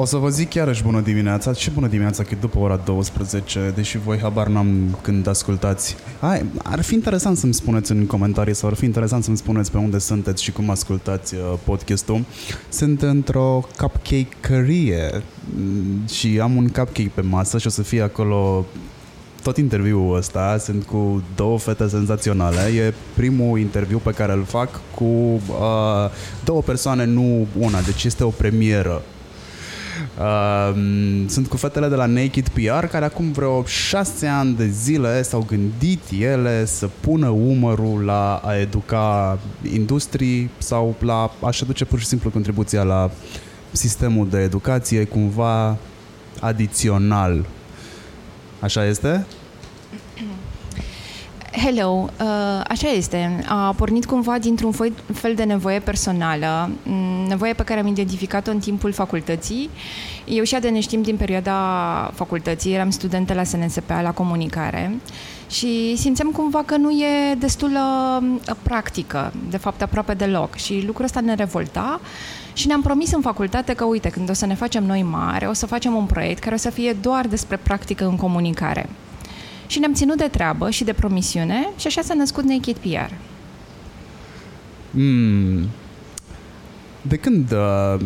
O să vă zic iarăși bună dimineața și bună dimineața că după ora 12, deși voi habar n-am când ascultați. Hai, ar fi interesant să-mi spuneți în comentarii sau ar fi interesant să-mi spuneți pe unde sunteți și cum ascultați uh, podcastul. Sunt într-o cupcake-cărie mm, și am un cupcake pe masă și o să fie acolo tot interviul ăsta sunt cu două fete senzaționale. E primul interviu pe care îl fac cu uh, două persoane, nu una, deci este o premieră Uh, sunt cu fetele de la Naked PR care acum vreo șase ani de zile s-au gândit ele să pună umărul la a educa industrii sau la a-și aduce pur și simplu contribuția la sistemul de educație cumva adițional. Așa este? Hello, uh, așa este. A pornit cumva dintr-un fel de nevoie personală, mm, nevoie pe care am identificat-o în timpul facultății. Eu și de știm din perioada facultății, eram studentă la SNSPA la comunicare și simțeam cumva că nu e destul uh, practică, de fapt aproape deloc și lucrul ăsta ne revolta și ne-am promis în facultate că, uite, când o să ne facem noi mari, o să facem un proiect care o să fie doar despre practică în comunicare. Și ne-am ținut de treabă și de promisiune și așa s-a născut Naked PR. Mm. De când... Uh,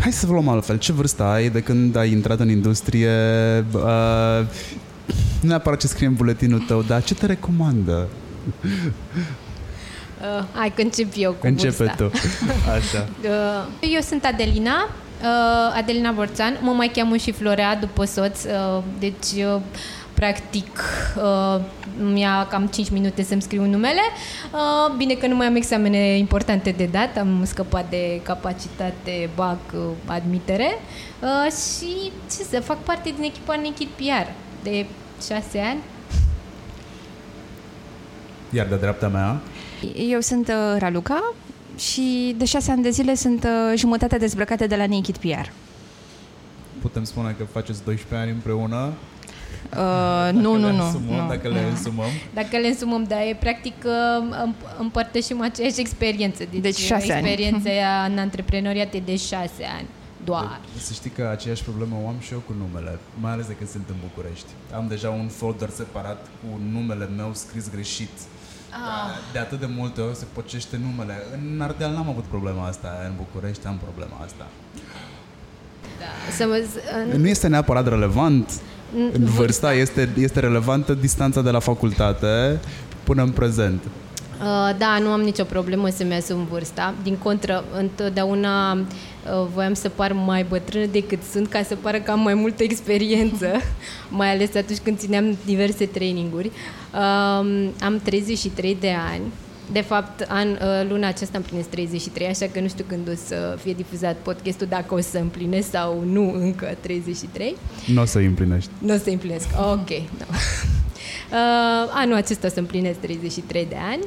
hai să luăm altfel. Ce vârstă ai de când ai intrat în industrie? Uh, nu neapărat ce scrie în buletinul tău, dar ce te recomandă? Uh, hai că încep eu cu Începe vârsta. tu. Așa. Uh, eu sunt Adelina, uh, Adelina Borțan, mă mai cheamă și Florea după soț, uh, deci uh, practic uh, mi-a cam 5 minute să-mi scriu numele. Uh, bine că nu mai am examene importante de dat, am scăpat de capacitate, BAC, uh, admitere uh, și ce să fac parte din echipa Naked PR de 6 ani. Iar de dreapta mea? Eu sunt uh, Raluca și de șase ani de zile sunt uh, jumătate dezbrăcate de la Naked PR. Putem spune că faceți 12 ani împreună? Uh, nu, nu, le nu, Însumăm, nu. Dacă le însumăm? Dacă le însumăm, da, e practic uh, împ- împărtășim aceeași experiență. Deci, Deci șase ani. experiența ea în antreprenoriat e de șase ani. Doar. De- Să știi că aceeași problemă o am și eu cu numele, mai ales de când sunt în București. Am deja un folder separat cu numele meu scris greșit. Ah. De atât de multe ori se pocește numele. În Ardeal n-am avut problema asta, în București am problema asta. Da. Să mă, în, Nu este neapărat relevant în vârsta, este, este relevantă distanța de la facultate până în prezent. Uh, da, nu am nicio problemă să-mi asum vârsta. Din contră, întotdeauna uh, voiam să par mai bătrână decât sunt, ca să pară că am mai multă experiență, mai ales atunci când țineam diverse traininguri. Uh, am 33 de ani. De fapt, an, uh, luna aceasta împlinesc 33, așa că nu știu când o să fie difuzat podcastul, dacă o să împlinesc sau nu încă 33. Nu o să îi împlinești. Nu o să împlinesc. Ok. No. Uh, anul acesta o să împlinesc 33 de ani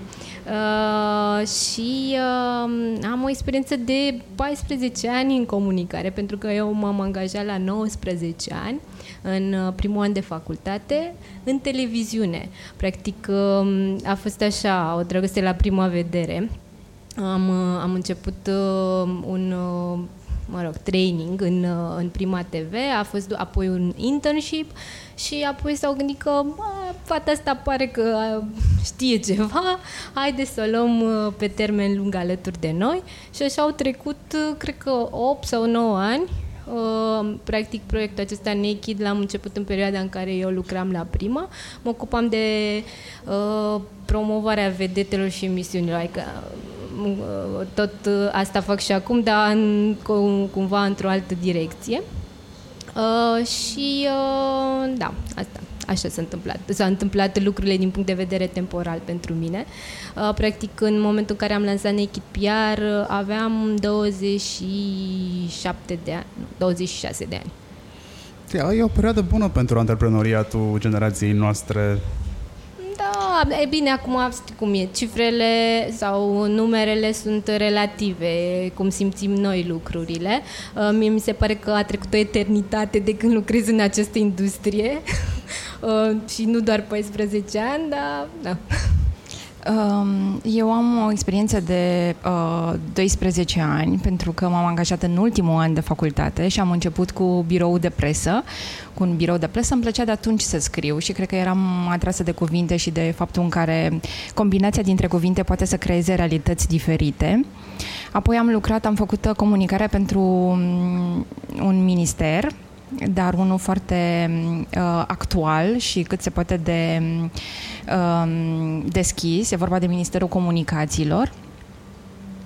uh, și uh, am o experiență de 14 ani în comunicare, pentru că eu m-am angajat la 19 ani în uh, primul an de facultate în televiziune. Practic uh, a fost așa, o dragoste la prima vedere. Am, uh, am început uh, un uh, mă rog, training în, uh, în Prima TV, a fost apoi un internship și apoi s-au gândit că bă, fata asta pare că uh, știe ceva, haide să o luăm uh, pe termen lung alături de noi și așa au trecut, uh, cred că 8 sau 9 ani. Uh, practic proiectul acesta Naked l-am început în perioada în care eu lucram la Prima. Mă ocupam de uh, promovarea vedetelor și emisiunilor, adică uh, tot uh, asta fac și acum, dar în, cum, cumva într-o altă direcție. Uh, și uh, da, asta. Așa s-a întâmplat. S-au întâmplat lucrurile din punct de vedere temporal pentru mine. Uh, practic, în momentul în care am lansat Naked PR, uh, aveam 27 de ani, nu, 26 de ani. E o perioadă bună pentru antreprenoriatul generației noastre. Da, e bine, acum știi cum e. Cifrele sau numerele sunt relative, cum simțim noi lucrurile. Uh, Mie mi se pare că a trecut o eternitate de când lucrez în această industrie Uh, și nu doar 14 ani, dar da. Um, eu am o experiență de uh, 12 ani pentru că m-am angajat în ultimul an de facultate și am început cu birou de presă. Cu un birou de presă îmi plăcea de atunci să scriu și cred că eram atrasă de cuvinte și de faptul în care combinația dintre cuvinte poate să creeze realități diferite. Apoi am lucrat, am făcut comunicarea pentru um, un minister dar unul foarte uh, actual și cât se poate de uh, deschis. E vorba de Ministerul Comunicațiilor.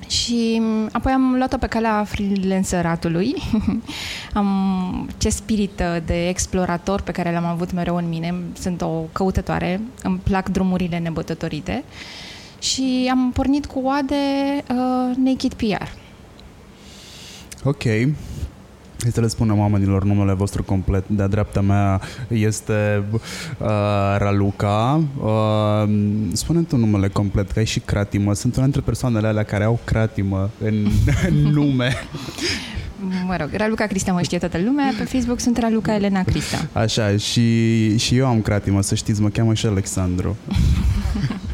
Și apoi am luat-o pe calea freelanceratului. am ce spirit de explorator pe care l-am avut mereu în mine. Sunt o căutătoare, îmi plac drumurile nebătătorite. Și am pornit cu oade uh, Naked PR. Ok. Hai să le spunem oamenilor numele vostru complet. De-a dreapta mea este uh, Raluca. Uh, spune tu numele complet, că ai și cratimă. Sunt una dintre persoanele alea care au cratimă în, în nume. Mă rog, Raluca Crista mă știe toată lumea, pe Facebook sunt Raluca Elena Crista. Așa, și, și eu am cratimă, să știți, mă cheamă și Alexandru.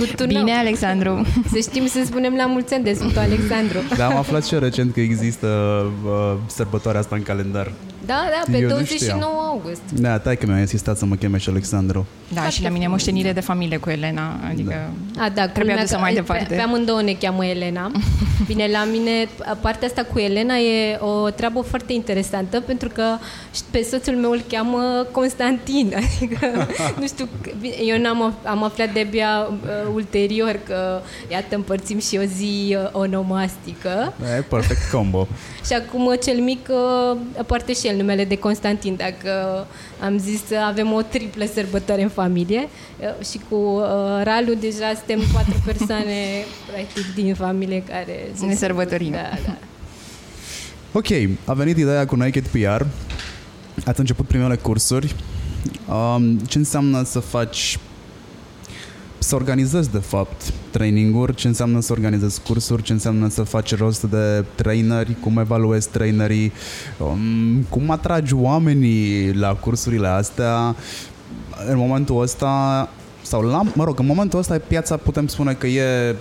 Good to Bine, know. Alexandru. Să știm să spunem la mulți ani de Sfântul Alexandru. Da, am aflat și eu recent că există uh, sărbătoarea asta în calendar. Da, da, pe Eu nu 29 știam. august. Da, tai că mi-a insistat să mă cheme și Alexandru. Da, și la mine moștenire de familie cu Elena, adică... A, da, Trebuie culmea adusă că mai pe- departe. Pe, amândouă ne cheamă Elena. Bine, la mine partea asta cu Elena e o treabă foarte interesantă pentru că pe soțul meu îl cheamă Constantin. Adică, nu știu, eu n-am af- am aflat de-abia uh, ulterior că, iată, împărțim și o zi uh, onomastică. E perfect combo. Și acum uh, cel mic uh, poartă și el numele de Constantin, dacă am zis să avem o triplă sărbătoare în familie uh, și cu uh, Ralu deja suntem patru persoane practic din familie care se Ne sărbătorim. Da, da. Ok, a venit ideea cu Naked PR. Ați început primele cursuri. Um, ce înseamnă să faci să organizezi de fapt traininguri, ce înseamnă să organizezi cursuri, ce înseamnă să faci rost de traineri, cum evaluezi trainerii, um, cum atragi oamenii la cursurile astea. În momentul ăsta sau la, mă rog, în momentul ăsta piața putem spune că e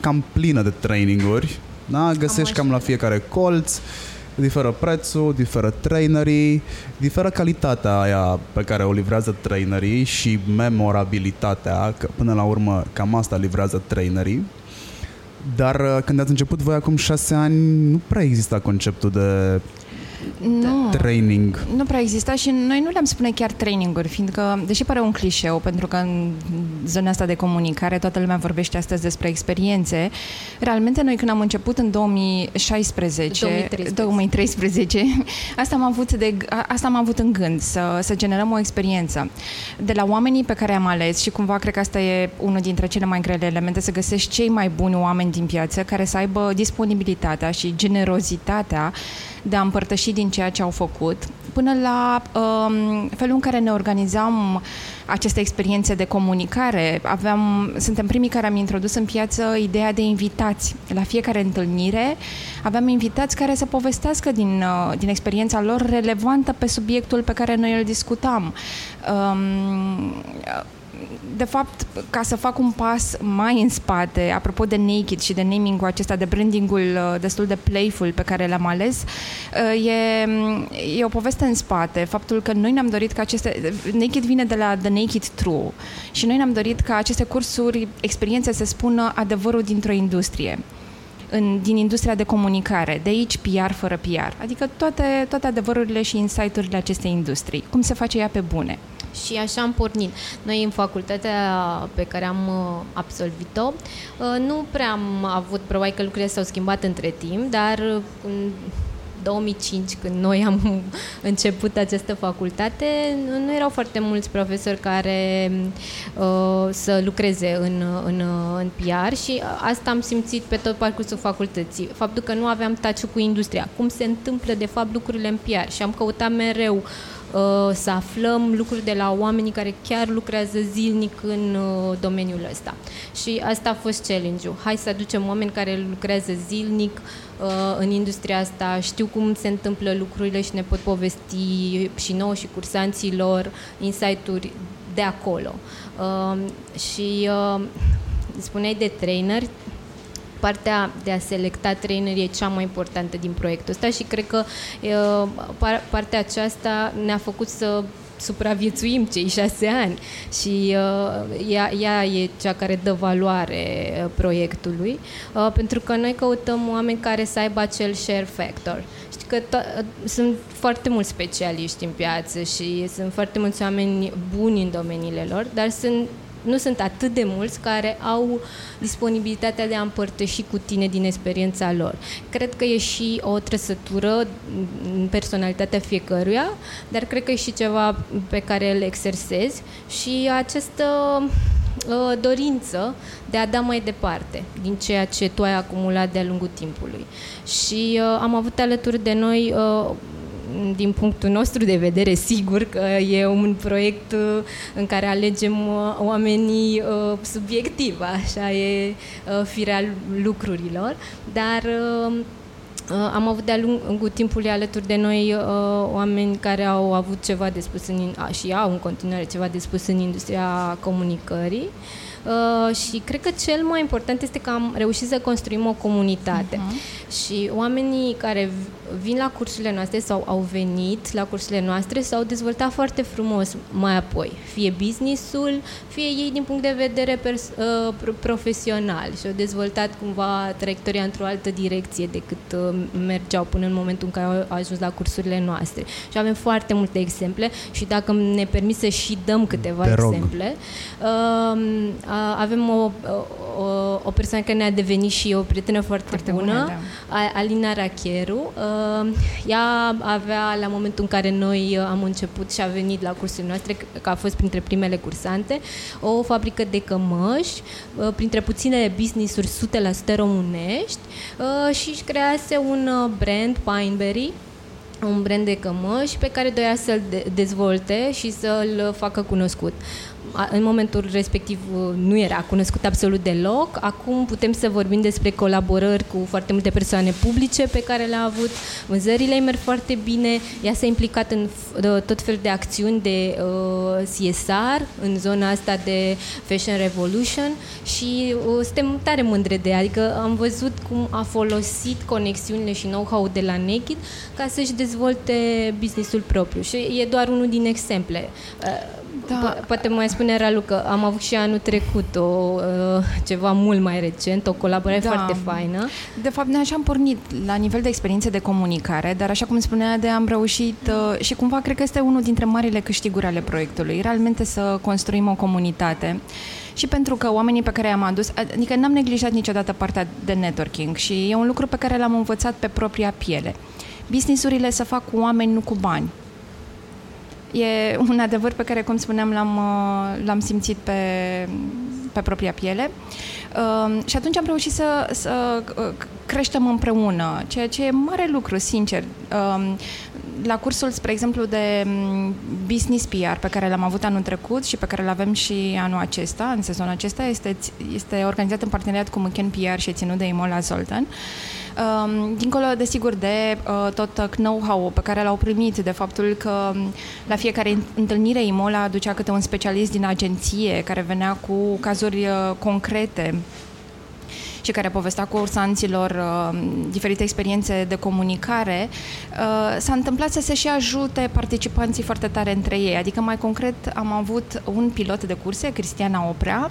cam plină de traininguri, da? Găsești așa. cam la fiecare colț, diferă prețul, diferă trainerii, diferă calitatea aia pe care o livrează trainerii și memorabilitatea, că până la urmă cam asta livrează trainerii. Dar uh, când ați început voi acum șase ani, nu prea exista conceptul de Nu. training. Nu prea exista și noi nu le-am spune chiar traininguri, fiindcă, deși pare un clișeu, pentru că în zona asta de comunicare toată lumea vorbește astăzi despre experiențe, realmente noi când am început în 2016, 2013. 2013 asta, am avut de, a- asta am avut în gând, să, să generăm o experiență. De la oamenii pe care am ales și cumva cred că asta e unul dintre cele mai grele elemente, să găsești cei mai buni oameni din piață care să aibă disponibilitatea și generozitatea de a împărtăși din ceea ce au făcut, până la um, felul în care ne organizam aceste experiențe de comunicare. Aveam, suntem primii care am introdus în piață ideea de invitați. La fiecare întâlnire aveam invitați care să povestească din, uh, din experiența lor relevantă pe subiectul pe care noi îl discutam. Um, de fapt, ca să fac un pas mai în spate, apropo de Naked și de naming-ul acesta, de brandingul uh, destul de playful pe care l-am ales, uh, e, e o poveste în spate. Faptul că noi ne-am dorit ca aceste... Naked vine de la The Naked True și noi ne-am dorit ca aceste cursuri, experiențe să spună adevărul dintr-o industrie în, din industria de comunicare, de aici PR fără PR, adică toate, toate adevărurile și insight-urile acestei industrii, cum se face ea pe bune. Și așa am pornit. Noi în facultatea pe care am uh, absolvit-o, uh, nu prea am avut, probabil că lucrurile s-au schimbat între timp, dar uh, în 2005, când noi am început această facultate, nu erau foarte mulți profesori care uh, să lucreze în, în, în PR și asta am simțit pe tot parcursul facultății. Faptul că nu aveam taciu cu industria, cum se întâmplă de fapt lucrurile în PR și am căutat mereu uh, să aflăm lucruri de la oamenii care chiar lucrează zilnic în uh, domeniul ăsta. Și asta a fost challenge-ul. Hai să aducem oameni care lucrează zilnic uh, în industria asta, știu cum se întâmplă lucrurile și ne pot povesti și nouă și cursanților insight-uri de acolo. Uh, și uh, spuneai de trainer, partea de a selecta traineri e cea mai importantă din proiectul ăsta și cred că uh, partea aceasta ne-a făcut să supraviețuim cei șase ani și uh, ea, ea e cea care dă valoare uh, proiectului, uh, pentru că noi căutăm oameni care să aibă acel share factor. Știi că to- uh, sunt foarte mulți specialiști în piață și sunt foarte mulți oameni buni în domeniile lor, dar sunt nu sunt atât de mulți care au disponibilitatea de a împărtăși cu tine din experiența lor. Cred că e și o trăsătură în personalitatea fiecăruia, dar cred că e și ceva pe care îl exersezi și această uh, dorință de a da mai departe din ceea ce tu ai acumulat de-a lungul timpului. Și uh, am avut alături de noi uh, din punctul nostru de vedere, sigur că e un proiect uh, în care alegem uh, oamenii uh, subiectiv, așa e firea lucrurilor, dar am avut de-a lungul timpului alături de noi oameni care au avut ceva de spus în, și au în continuare ceva de spus în industria comunicării. Uh, și cred că cel mai important este că am reușit să construim o comunitate. Uh-huh. Și oamenii care vin la cursurile noastre sau au venit la cursurile noastre s-au dezvoltat foarte frumos mai apoi. Fie businessul, fie ei din punct de vedere pers- uh, profesional și au dezvoltat cumva traiectoria într-o altă direcție decât uh, mergeau până în momentul în care au ajuns la cursurile noastre. Și avem foarte multe exemple și dacă ne permis să și dăm câteva exemple, uh, avem o, o, o persoană care ne-a devenit și o prietenă foarte, foarte bună, bună da. Alina Racheru. Ea avea, la momentul în care noi am început și a venit la cursurile noastre, că a fost printre primele cursante, o fabrică de cămăși, printre puținele business-uri 100% românești și își crease un brand, Pineberry, un brand de cămăși pe care doia să-l dezvolte și să-l facă cunoscut în momentul respectiv uh, nu era cunoscut absolut deloc. Acum putem să vorbim despre colaborări cu foarte multe persoane publice pe care le-a avut. Vânzările îi merg foarte bine. Ea s-a implicat în tot fel de acțiuni de uh, CSR în zona asta de Fashion Revolution și uh, suntem tare mândre de ea. Adică am văzut cum a folosit conexiunile și know-how de la Naked ca să-și dezvolte businessul propriu. Și e doar unul din exemple. Uh, da. Po- poate mai spune Ralu că am avut și anul trecut o, uh, ceva mult mai recent, o colaborare da. foarte faină. De fapt, noi așa am pornit la nivel de experiențe de comunicare, dar așa cum spunea de am reușit uh, și cumva cred că este unul dintre marile câștiguri ale proiectului, realmente să construim o comunitate și pentru că oamenii pe care i-am adus, adică n-am neglijat niciodată partea de networking și e un lucru pe care l-am învățat pe propria piele. Businessurile să fac cu oameni, nu cu bani. E un adevăr pe care, cum spuneam, l-am, uh, l-am simțit pe, pe propria piele. Uh, și atunci am reușit să, să uh, creștem împreună, ceea ce e mare lucru, sincer. Uh, la cursul, spre exemplu, de mm, business PR pe care l-am avut anul trecut și pe care îl avem și anul acesta, în sezonul acesta, este, este organizat în parteneriat cu Mchen PR și ținut de Imola Zoltan. Uh, Dincolo, desigur, de uh, tot know-how pe care l-au primit, de faptul că um, la fiecare întâlnire Imola aducea câte un specialist din agenție care venea cu cazuri uh, concrete și care povestea cursanților uh, diferite experiențe de comunicare, uh, s-a întâmplat să se și ajute participanții foarte tare între ei. Adică, mai concret, am avut un pilot de curse, Cristiana Oprea,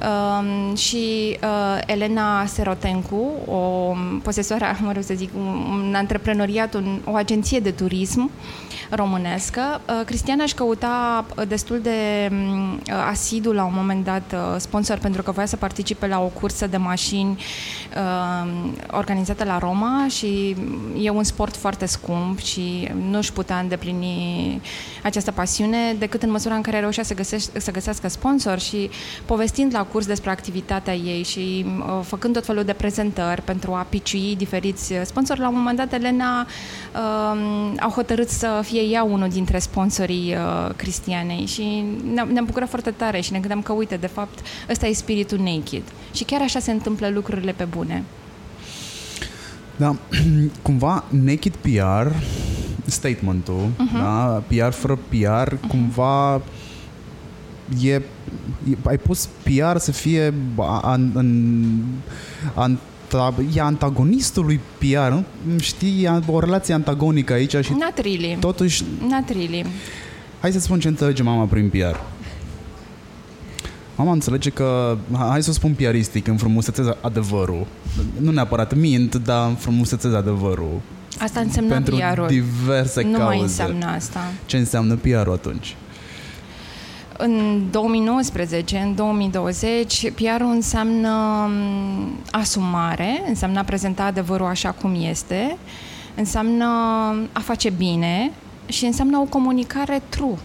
uh, și uh, Elena Serotencu, o posesoară, mă rog să zic, un, un antreprenoriat, un, o agenție de turism românescă. Uh, Cristiana își căuta uh, destul de um, asidu la un moment dat uh, sponsor pentru că voia să participe la o cursă de mașini mașini uh, organizate la Roma și e un sport foarte scump și nu își putea îndeplini această pasiune decât în măsura în care reușea să, găsești, să găsească sponsor și povestind la curs despre activitatea ei și uh, făcând tot felul de prezentări pentru a piciui diferiți sponsori, la un moment dat Elena uh, au hotărât să fie ea unul dintre sponsorii uh, Cristianei și ne-am, ne bucurat foarte tare și ne gândeam că, uite, de fapt, ăsta e spiritul Naked. Și chiar așa se întâmplă întâmplă lucrurile pe bune. Da, cumva Naked PR, statementul, uh-huh. da, PR fără PR, uh-huh. cumva e, e ai pus PR să fie an, an, an, e antagonistul lui PR, nu? știi, e o relație antagonică aici și Not really. totuși... Not really. Hai să spun ce înțelege mama prin PR. Mama înțelege că, hai să spun piaristic, înfrumusețez adevărul. Nu neapărat mint, dar înfrumusețez adevărul. Asta însemna Pentru PR-ul. diverse Nu cauze. mai înseamnă asta. Ce înseamnă PR-ul atunci? În 2019, în 2020, PR-ul înseamnă m, asumare, înseamnă a prezenta adevărul așa cum este, înseamnă a face bine și înseamnă o comunicare true.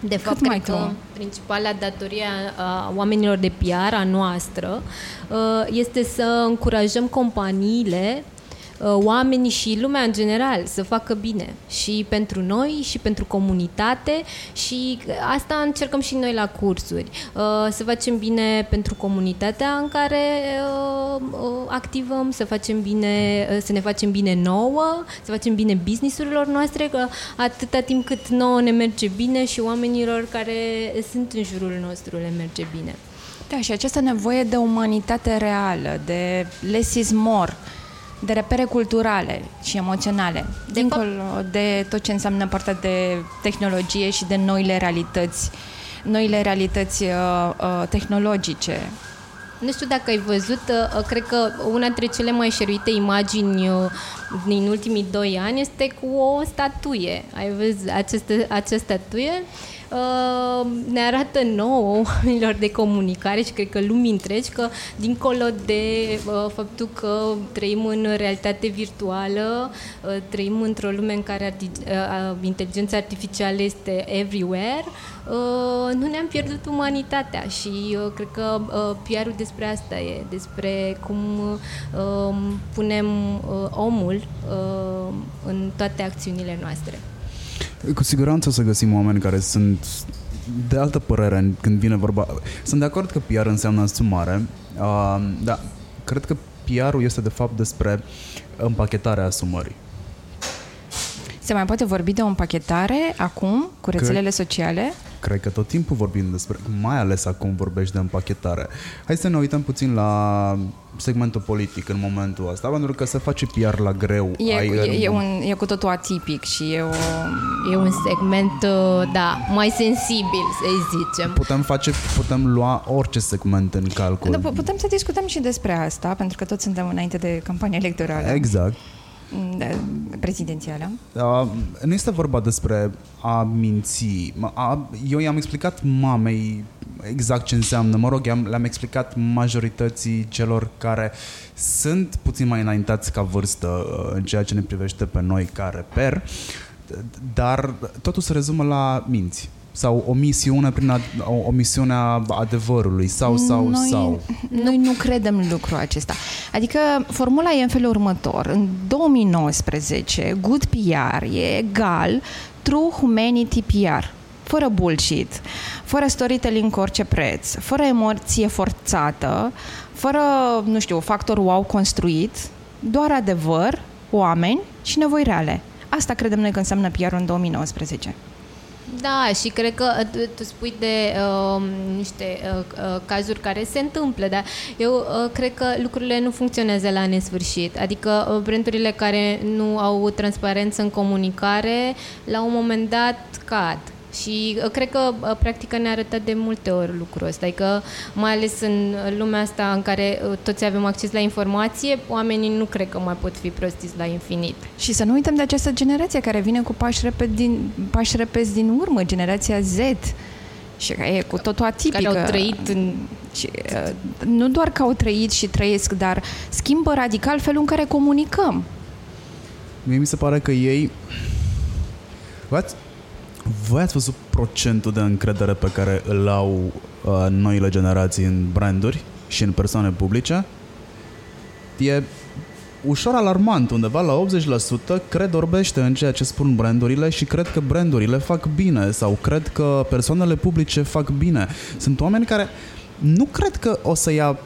De fapt, Cât mai cred că tu? principala datorie a, a oamenilor de PR, a noastră, uh, este să încurajăm companiile uh, oamenii și lumea în general să facă bine și pentru noi și pentru comunitate și asta încercăm și noi la cursuri uh, să facem bine pentru comunitatea în care uh, uh, activăm, să facem bine, uh, să ne facem bine nouă, să facem bine businessurilor noastre, că atâta timp cât nouă ne merge bine și oamenilor care sunt în jurul nostru le merge bine. Da, și această nevoie de umanitate reală, de less is more, de repere culturale și emoționale, de dincolo de tot ce înseamnă partea de tehnologie și de noile realități, noile realități uh, uh, tehnologice. Nu știu dacă ai văzut, uh, cred că una dintre cele mai șeruite imagini uh, din ultimii doi ani este cu o statuie. Ai văzut această, această statuie? Uh, ne arată nouă oamenilor de comunicare și cred că lumii întregi că dincolo de uh, faptul că trăim în realitate virtuală, uh, trăim într-o lume în care arti- uh, inteligența artificială este everywhere, uh, nu ne-am pierdut umanitatea și uh, cred că uh, PR-ul despre asta e, despre cum uh, punem uh, omul uh, în toate acțiunile noastre. Cu siguranță o să găsim oameni care sunt de altă părere când vine vorba. Sunt de acord că PR înseamnă asumare, uh, dar cred că PR-ul este de fapt despre împachetarea asumării. Se mai poate vorbi de o împachetare acum cu rețelele sociale? Cred că tot timpul vorbim despre, mai ales acum vorbești de împachetare. Hai să ne uităm puțin la segmentul politic în momentul ăsta, pentru că se face PR la greu. E, Ai, e, e, un, e cu totul atipic și e o... E un segment, uh, da, mai sensibil, să zicem. Putem face, putem lua orice segment în calcul. Da, putem să discutăm și despre asta, pentru că toți suntem înainte de campania electorală Exact. De- prezidențială. Uh, nu este vorba despre a minți. A, eu i-am explicat mamei exact ce înseamnă. Mă rog, i-am, le-am explicat majorității celor care sunt puțin mai înaintați ca vârstă uh, în ceea ce ne privește pe noi ca reper, dar totul se rezumă la minți sau o misiune prin ad, o, o misiune a adevărului sau sau noi, sau Noi nu credem lucrul acesta. Adică formula e în felul următor. În 2019, good PR e egal true humanity PR. Fără bullshit, fără storytelling cu orice preț, fără emoție forțată, fără, nu știu, factor wow construit, doar adevăr, oameni și nevoi reale. Asta credem noi că înseamnă PR în 2019. Da, și cred că uh, tu, tu spui de uh, niște uh, uh, cazuri care se întâmplă, dar eu uh, cred că lucrurile nu funcționează la nesfârșit. Adică uh, brandurile care nu au transparență în comunicare, la un moment dat cad. Și uh, cred că uh, practica ne-a arătat de multe ori lucrul ăsta, adică mai ales în lumea asta în care uh, toți avem acces la informație, oamenii nu cred că mai pot fi prostiți la infinit. Și să nu uităm de această generație care vine cu pași repezi din, pași repezi din urmă, generația Z. Și care e cu totul atipică. Care au trăit în Și, uh, nu doar că au trăit și trăiesc, dar schimbă radical felul în care comunicăm. Mie mi se pare că ei... Voi ați, voi ați văzut procentul de încredere pe care îl au uh, noile generații în branduri și în persoane publice? E ușor alarmant, undeva la 80% cred orbește în ceea ce spun brandurile și cred că brandurile fac bine sau cred că persoanele publice fac bine. Sunt oameni care nu cred că o să ia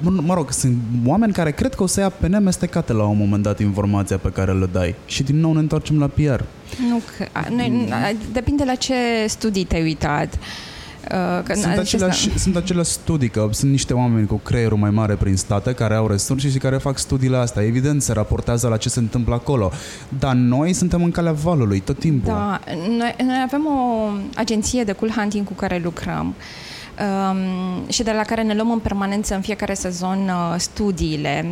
mă rog, sunt oameni care cred că o să ia pe nemestecate la un moment dat informația pe care le dai. Și din nou ne întoarcem la PR. Nu, că, noi, depinde la ce studii te-ai uitat. Uh, că sunt, aceleași, sunt aceleași studii, că sunt niște oameni cu creierul mai mare prin state care au resurse și care fac studiile astea. Evident, se raportează la ce se întâmplă acolo. Dar noi suntem în calea valului tot timpul. Da, noi, noi avem o agenție de cool hunting cu care lucrăm. Uh, um, și de la care ne luăm în permanență în fiecare sezon uh, studiile.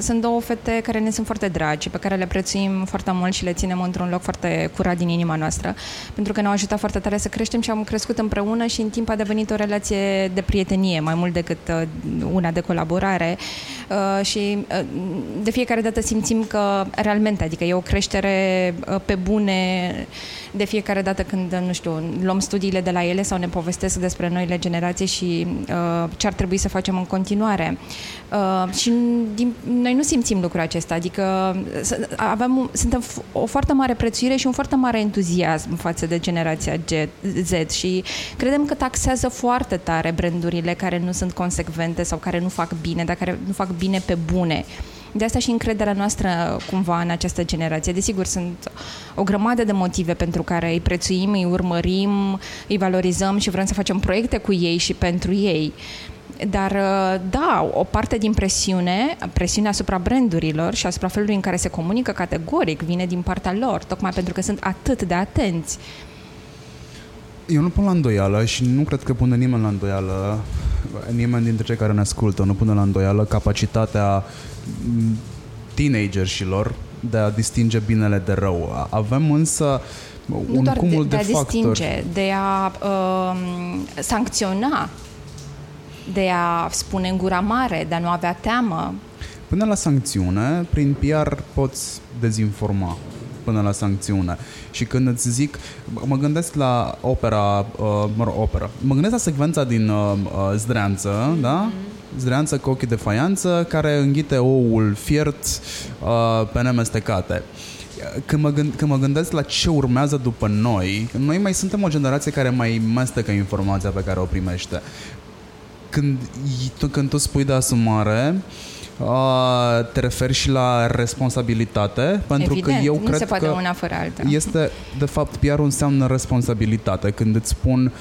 Sunt două fete care ne sunt foarte dragi, pe care le prețuim foarte mult și le ținem într-un loc foarte curat din inima noastră, pentru că ne-au ajutat foarte tare să creștem și am crescut împreună și în timp a devenit o relație de prietenie, mai mult decât uh, una de colaborare uh, și uh, de fiecare dată simțim că realmente, adică e o creștere uh, pe bune de fiecare dată când, nu știu, luăm studiile de la ele sau ne povestesc despre noile generații și uh, ce ar trebui să facem în continuare. Uh, și din, noi nu simțim lucrul acesta, adică avem, suntem o foarte mare prețuire și un foarte mare entuziasm față de generația Z și credem că taxează foarte tare brandurile care nu sunt consecvente sau care nu fac bine, dar care nu fac bine pe bune. De asta și încrederea noastră cumva în această generație. Desigur, sunt o grămadă de motive pentru care îi prețuim, îi urmărim, îi valorizăm și vrem să facem proiecte cu ei și pentru ei. Dar, da, o parte din presiune, presiunea asupra brandurilor și asupra felului în care se comunică categoric, vine din partea lor, tocmai pentru că sunt atât de atenți. Eu nu pun la îndoială și nu cred că pune nimeni la îndoială, nimeni dintre cei care ne ascultă nu pune la îndoială capacitatea teenagerșilor de a distinge binele de rău. Avem însă un nu cumul de, de, de a factori. distinge, de a uh, sancționa, de a spune în gura mare, de a nu avea teamă. Până la sancțiune, prin PR poți dezinforma până la sancțiune. Și când îți zic, mă gândesc la opera, uh, mă rog, opera, mă gândesc la secvența din uh, uh Zdreanță, mm-hmm. da? Zdreanță cu ochii de faianță care înghite oul fiert uh, pe nemestecate. Când mă, gând, când mă gândesc la ce urmează după noi, noi mai suntem o generație care mai mestecă informația pe care o primește. Când, când tu spui de asumare, Uh, te referi și la responsabilitate, pentru Evident, că eu nu cred se poate că una fără alta. este, de fapt, PR înseamnă responsabilitate. Când îți spun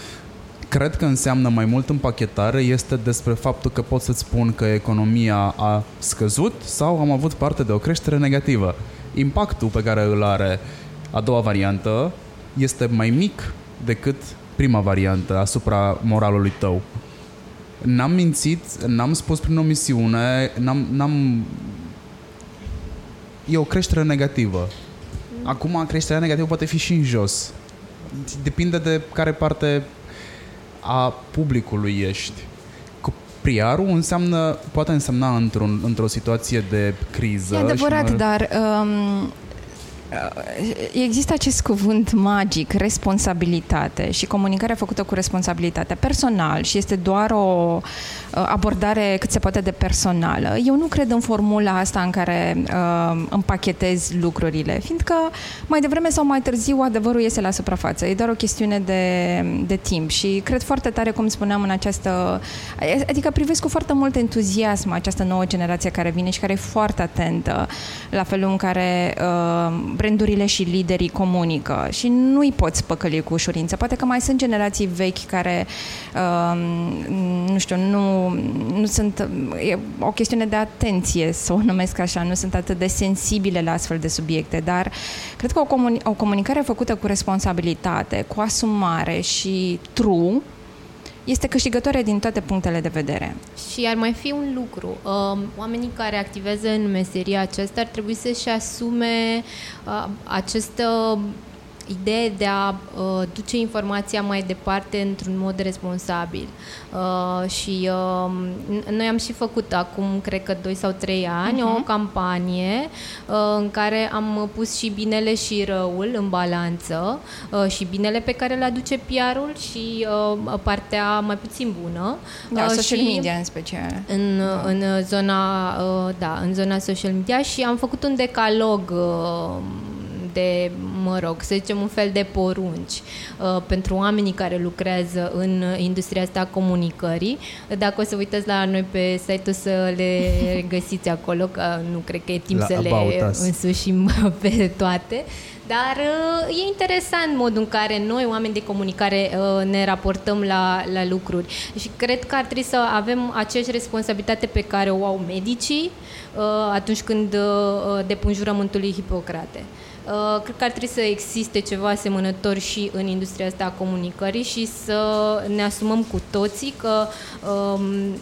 cred că înseamnă mai mult împachetare este despre faptul că pot să-ți spun că economia a scăzut sau am avut parte de o creștere negativă. Impactul pe care îl are a doua variantă este mai mic decât prima variantă asupra moralului tău. N-am mințit, n-am spus prin omisiune, n-am, n-am... E o creștere negativă. Acum, creșterea negativă poate fi și în jos. Depinde de care parte a publicului ești. Priarul înseamnă, poate însemna într-un, într-o situație de criză. E adevărat, și mă... dar um, Uh, există acest cuvânt magic, responsabilitate și comunicarea făcută cu responsabilitate personal și este doar o uh, abordare cât se poate de personală. Eu nu cred în formula asta în care uh, împachetez lucrurile, fiindcă mai devreme sau mai târziu adevărul iese la suprafață. E doar o chestiune de, de timp și cred foarte tare, cum spuneam, în această... Adică privesc cu foarte mult entuziasm această nouă generație care vine și care e foarte atentă la felul în care uh, brandurile și liderii comunică și nu îi poți păcăli cu ușurință. Poate că mai sunt generații vechi care, uh, nu știu, nu, nu sunt... E o chestiune de atenție, să o numesc așa, nu sunt atât de sensibile la astfel de subiecte, dar cred că o, comuni- o comunicare făcută cu responsabilitate, cu asumare și true, este câștigătoare din toate punctele de vedere. Și ar mai fi un lucru. Um, oamenii care activează în meseria aceasta ar trebui să-și asume uh, această idee de a uh, duce informația mai departe într-un mod responsabil. Uh, și uh, noi am și făcut acum, cred că 2 sau 3 ani, uh-huh. o campanie uh, în care am pus și binele și răul în balanță uh, și binele pe care îl aduce PR-ul și uh, partea mai puțin bună. Da, uh, social și media în special. În, da. în zona, uh, da, în zona social media și am făcut un decalog uh, niște, mă rog, să zicem un fel de porunci uh, pentru oamenii care lucrează în industria asta a comunicării. Dacă o să uitați la noi pe site-ul să le găsiți acolo, că nu cred că e timp La să le însușim pe toate. Dar uh, e interesant modul în care noi, oameni de comunicare, uh, ne raportăm la, la lucruri. Și cred că ar trebui să avem aceeași responsabilitate pe care o au medicii uh, atunci când depun jurământul lui Hipocrate. Cred că ar trebui să existe ceva asemănător și în industria asta a comunicării și să ne asumăm cu toții că um,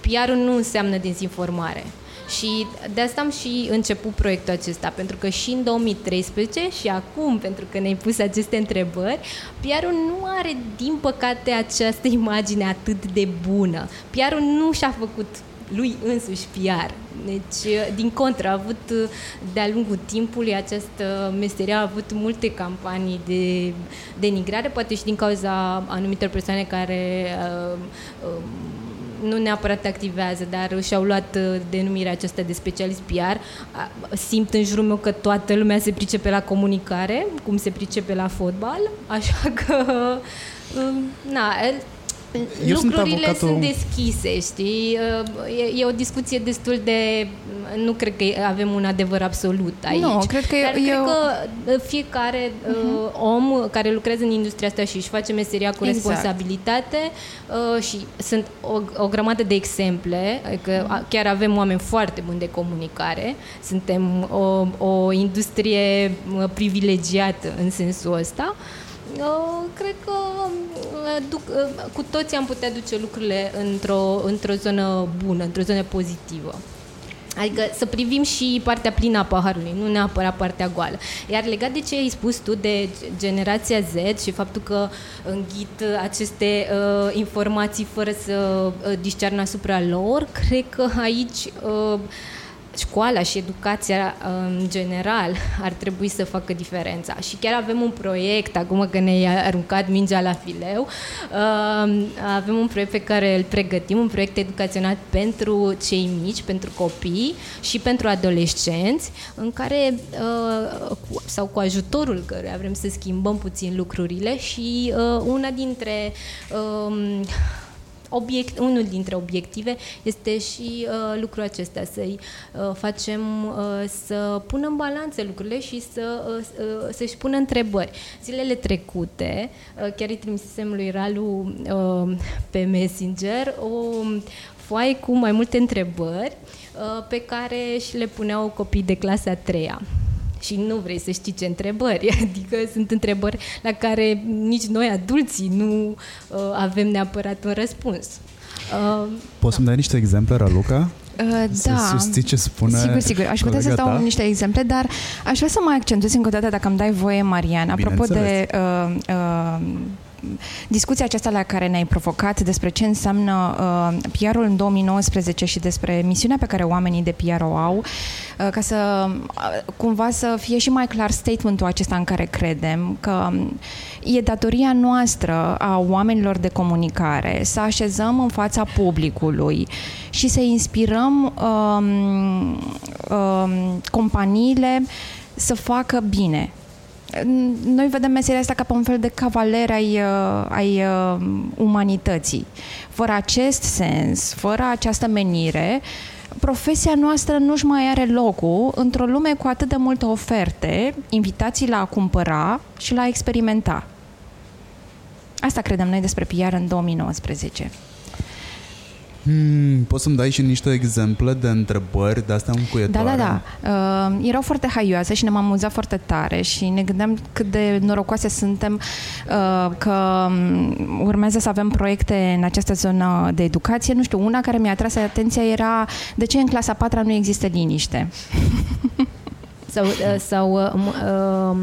PR-ul nu înseamnă dezinformare. Și de asta am și început proiectul acesta, pentru că și în 2013 și acum, pentru că ne-ai pus aceste întrebări, pr nu are, din păcate, această imagine atât de bună. pr nu și-a făcut lui însuși PR. Deci, din contră, a avut de-a lungul timpului această meserie, a avut multe campanii de denigrare, poate și din cauza anumitor persoane care uh, uh, nu neapărat activează, dar și-au luat uh, denumirea aceasta de specialist PR. Simt în jurul meu că toată lumea se pricepe la comunicare, cum se pricepe la fotbal, așa că um, na, eu lucrurile sunt, avocatul... sunt deschise, știi? E, e o discuție destul de... Nu cred că avem un adevăr absolut aici. Nu, cred că Dar eu... cred că fiecare uh-huh. om care lucrează în industria asta și își face meseria cu exact. responsabilitate uh, și sunt o, o grămadă de exemple, că uh-huh. chiar avem oameni foarte buni de comunicare, suntem o, o industrie privilegiată în sensul ăsta, cred că uh, duc, uh, cu toții am putea duce lucrurile într-o, într-o zonă bună, într-o zonă pozitivă. Adică să privim și partea plină a paharului, nu neapărat partea goală. Iar legat de ce ai spus tu de generația Z și faptul că înghit aceste uh, informații fără să uh, discernă asupra lor, cred că aici uh, școala și educația în general ar trebui să facă diferența. Și chiar avem un proiect, acum că ne-ai aruncat mingea la fileu, um, avem un proiect pe care îl pregătim, un proiect educațional pentru cei mici, pentru copii și pentru adolescenți, în care, uh, sau cu ajutorul căruia vrem să schimbăm puțin lucrurile și uh, una dintre um, obiect, unul dintre obiective este și uh, lucrul acesta, să-i uh, facem uh, să pună în balanță lucrurile și să, uh, uh, să-și pună întrebări. Zilele trecute, uh, chiar îi trimisesem lui Ralu uh, pe Messenger o foaie cu mai multe întrebări uh, pe care și le puneau copii de clasa a treia și nu vrei să știi ce întrebări. Adică sunt întrebări la care nici noi, adulții, nu uh, avem neapărat un răspuns. Uh, Poți să-mi dai niște exemple, Raluca? Uh, să da. susții ce spune Sigur, sigur. Aș putea să dau niște exemple, dar aș vrea să mai accentuez încă o dată, dacă îmi dai voie, Marian, apropo de uh, uh, discuția aceasta la care ne-ai provocat despre ce înseamnă uh, PR-ul în 2019 și despre misiunea pe care oamenii de PR o au, uh, ca să uh, cumva să fie și mai clar statementul acesta în care credem, că e datoria noastră a oamenilor de comunicare să așezăm în fața publicului și să inspirăm um, um, companiile să facă bine, noi vedem meseria asta ca pe un fel de cavaler ai, uh, ai uh, umanității. Fără acest sens, fără această menire, profesia noastră nu-și mai are locul într-o lume cu atât de multe oferte, invitații la a cumpăra și la a experimenta. Asta credem noi despre PR în 2019. Hmm, poți să-mi dai și niște exemple de întrebări de astea încuietoare? Da, da, da. Uh, erau foarte haioase și ne-am amuzat foarte tare și ne gândeam cât de norocoase suntem uh, că um, urmează să avem proiecte în această zonă de educație. Nu știu, una care mi-a atras atenția era de ce în clasa 4 nu există liniște. sau, uh, sau uh, uh,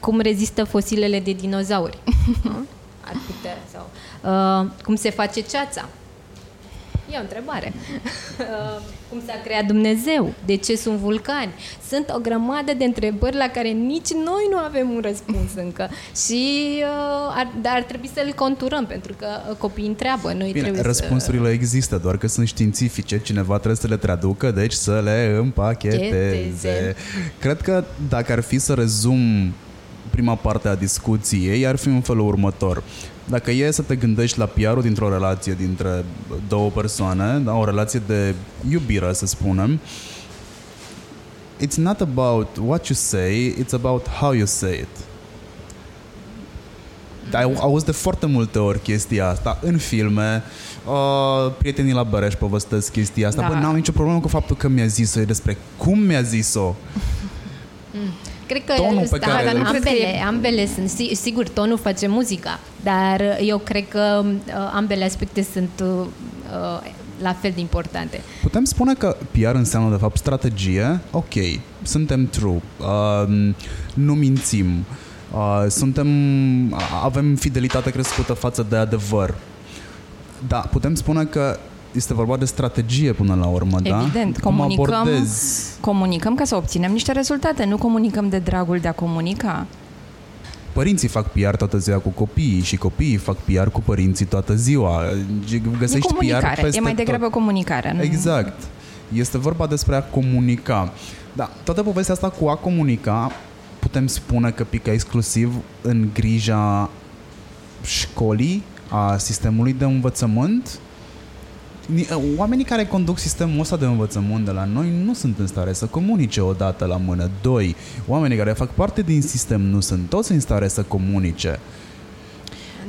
cum rezistă fosilele de dinozauri. Ar putea. Sau, uh, cum se face ceața E o întrebare. Cum s-a creat Dumnezeu? De ce sunt vulcani? Sunt o grămadă de întrebări la care nici noi nu avem un răspuns încă. Și uh, ar, dar ar trebui să le conturăm, pentru că uh, copiii întreabă. Noi Bine, trebuie răspunsurile să... există, doar că sunt științifice, cineva trebuie să le traducă, deci să le împacheteze. Cheteze. Cred că dacă ar fi să rezum prima parte a discuției, ar fi în felul următor. Dacă e să te gândești la PR-ul dintr-o relație dintre două persoane, da, o relație de iubire, să spunem, it's not about what you say, it's about how you say it. Ai auzi de foarte multe ori chestia asta în filme, uh, prietenii la Băreș povestesc chestia asta, Da. da. bă, n-am nicio problemă cu faptul că mi-a zis-o, e despre cum mi-a zis-o. Cred că Tonul pe sta- care îl- ambele, ambele sunt, si- sigur, tonul face muzica, dar eu cred că uh, ambele aspecte sunt uh, uh, la fel de importante. Putem spune că PR înseamnă de fapt strategie, ok, suntem true, uh, nu mințim, uh, suntem, avem fidelitate crescută față de adevăr. Da, putem spune că este vorba de strategie până la urmă, da? Evident, Cum comunicăm, abordezi comunicăm ca să obținem niște rezultate, nu comunicăm de dragul de a comunica. Părinții fac PR toată ziua cu copiii și copiii fac PR cu părinții toată ziua. E Găsești PR comunicare, peste e mai tot. degrabă comunicare. Nu? Exact. Este vorba despre a comunica. Da, toată povestea asta cu a comunica putem spune că pică exclusiv în grija școlii, a sistemului de învățământ. Ni- Oamenii care conduc sistemul ăsta de învățământ de la noi nu sunt în stare să comunice odată la mână. Doi, oamenii care fac parte din sistem nu sunt toți în stare să comunice.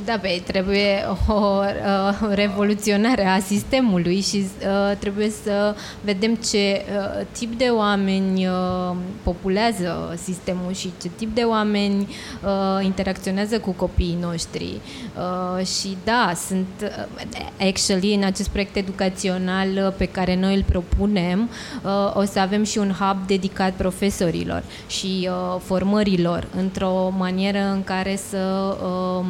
Da, băi, trebuie o uh, revoluționare a sistemului și uh, trebuie să vedem ce uh, tip de oameni uh, populează sistemul și ce tip de oameni uh, interacționează cu copiii noștri. Uh, și da, sunt uh, actually în acest proiect educațional uh, pe care noi îl propunem, uh, o să avem și un hub dedicat profesorilor și uh, formărilor într-o manieră în care să um,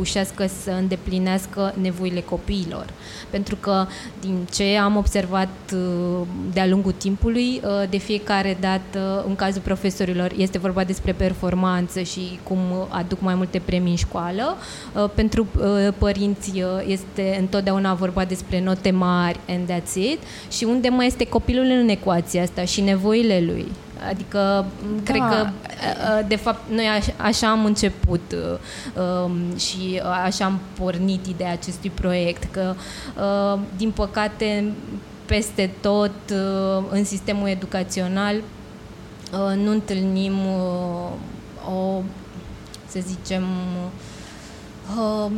reușească să îndeplinească nevoile copiilor. Pentru că din ce am observat uh, de-a lungul timpului, uh, de fiecare dată, în cazul profesorilor, este vorba despre performanță și cum aduc mai multe premii în școală. Uh, Pentru uh, părinți uh, este întotdeauna vorba despre note mari and that's it. Și unde mai este copilul în ecuația asta și nevoile lui? Adică, da. cred că, uh, de fapt, noi aș- așa am început uh, um, și uh, așa am pornit ideea acestui proiect, că, uh, din păcate, peste tot uh, în sistemul educațional uh, nu întâlnim uh, o, să zicem, uh,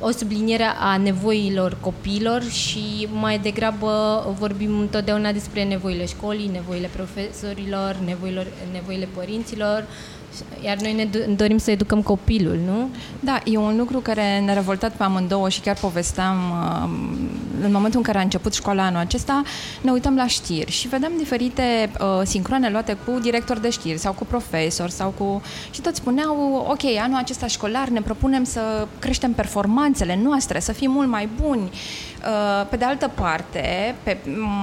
o subliniere a nevoilor copiilor și mai degrabă vorbim întotdeauna despre nevoile școlii, nevoile profesorilor, nevoilor, nevoile părinților, iar noi ne do- dorim să educăm copilul, nu? Da, e un lucru care ne-a revoltat pe amândouă și chiar povesteam uh, în momentul în care a început școala anul acesta, ne uităm la știri și vedem diferite uh, sincroane luate cu director de știri sau cu profesor sau cu... și toți spuneau, ok, anul acesta școlar ne propunem să creștem performanțele noastre, să fim mult mai buni. Uh, pe de altă parte, pe,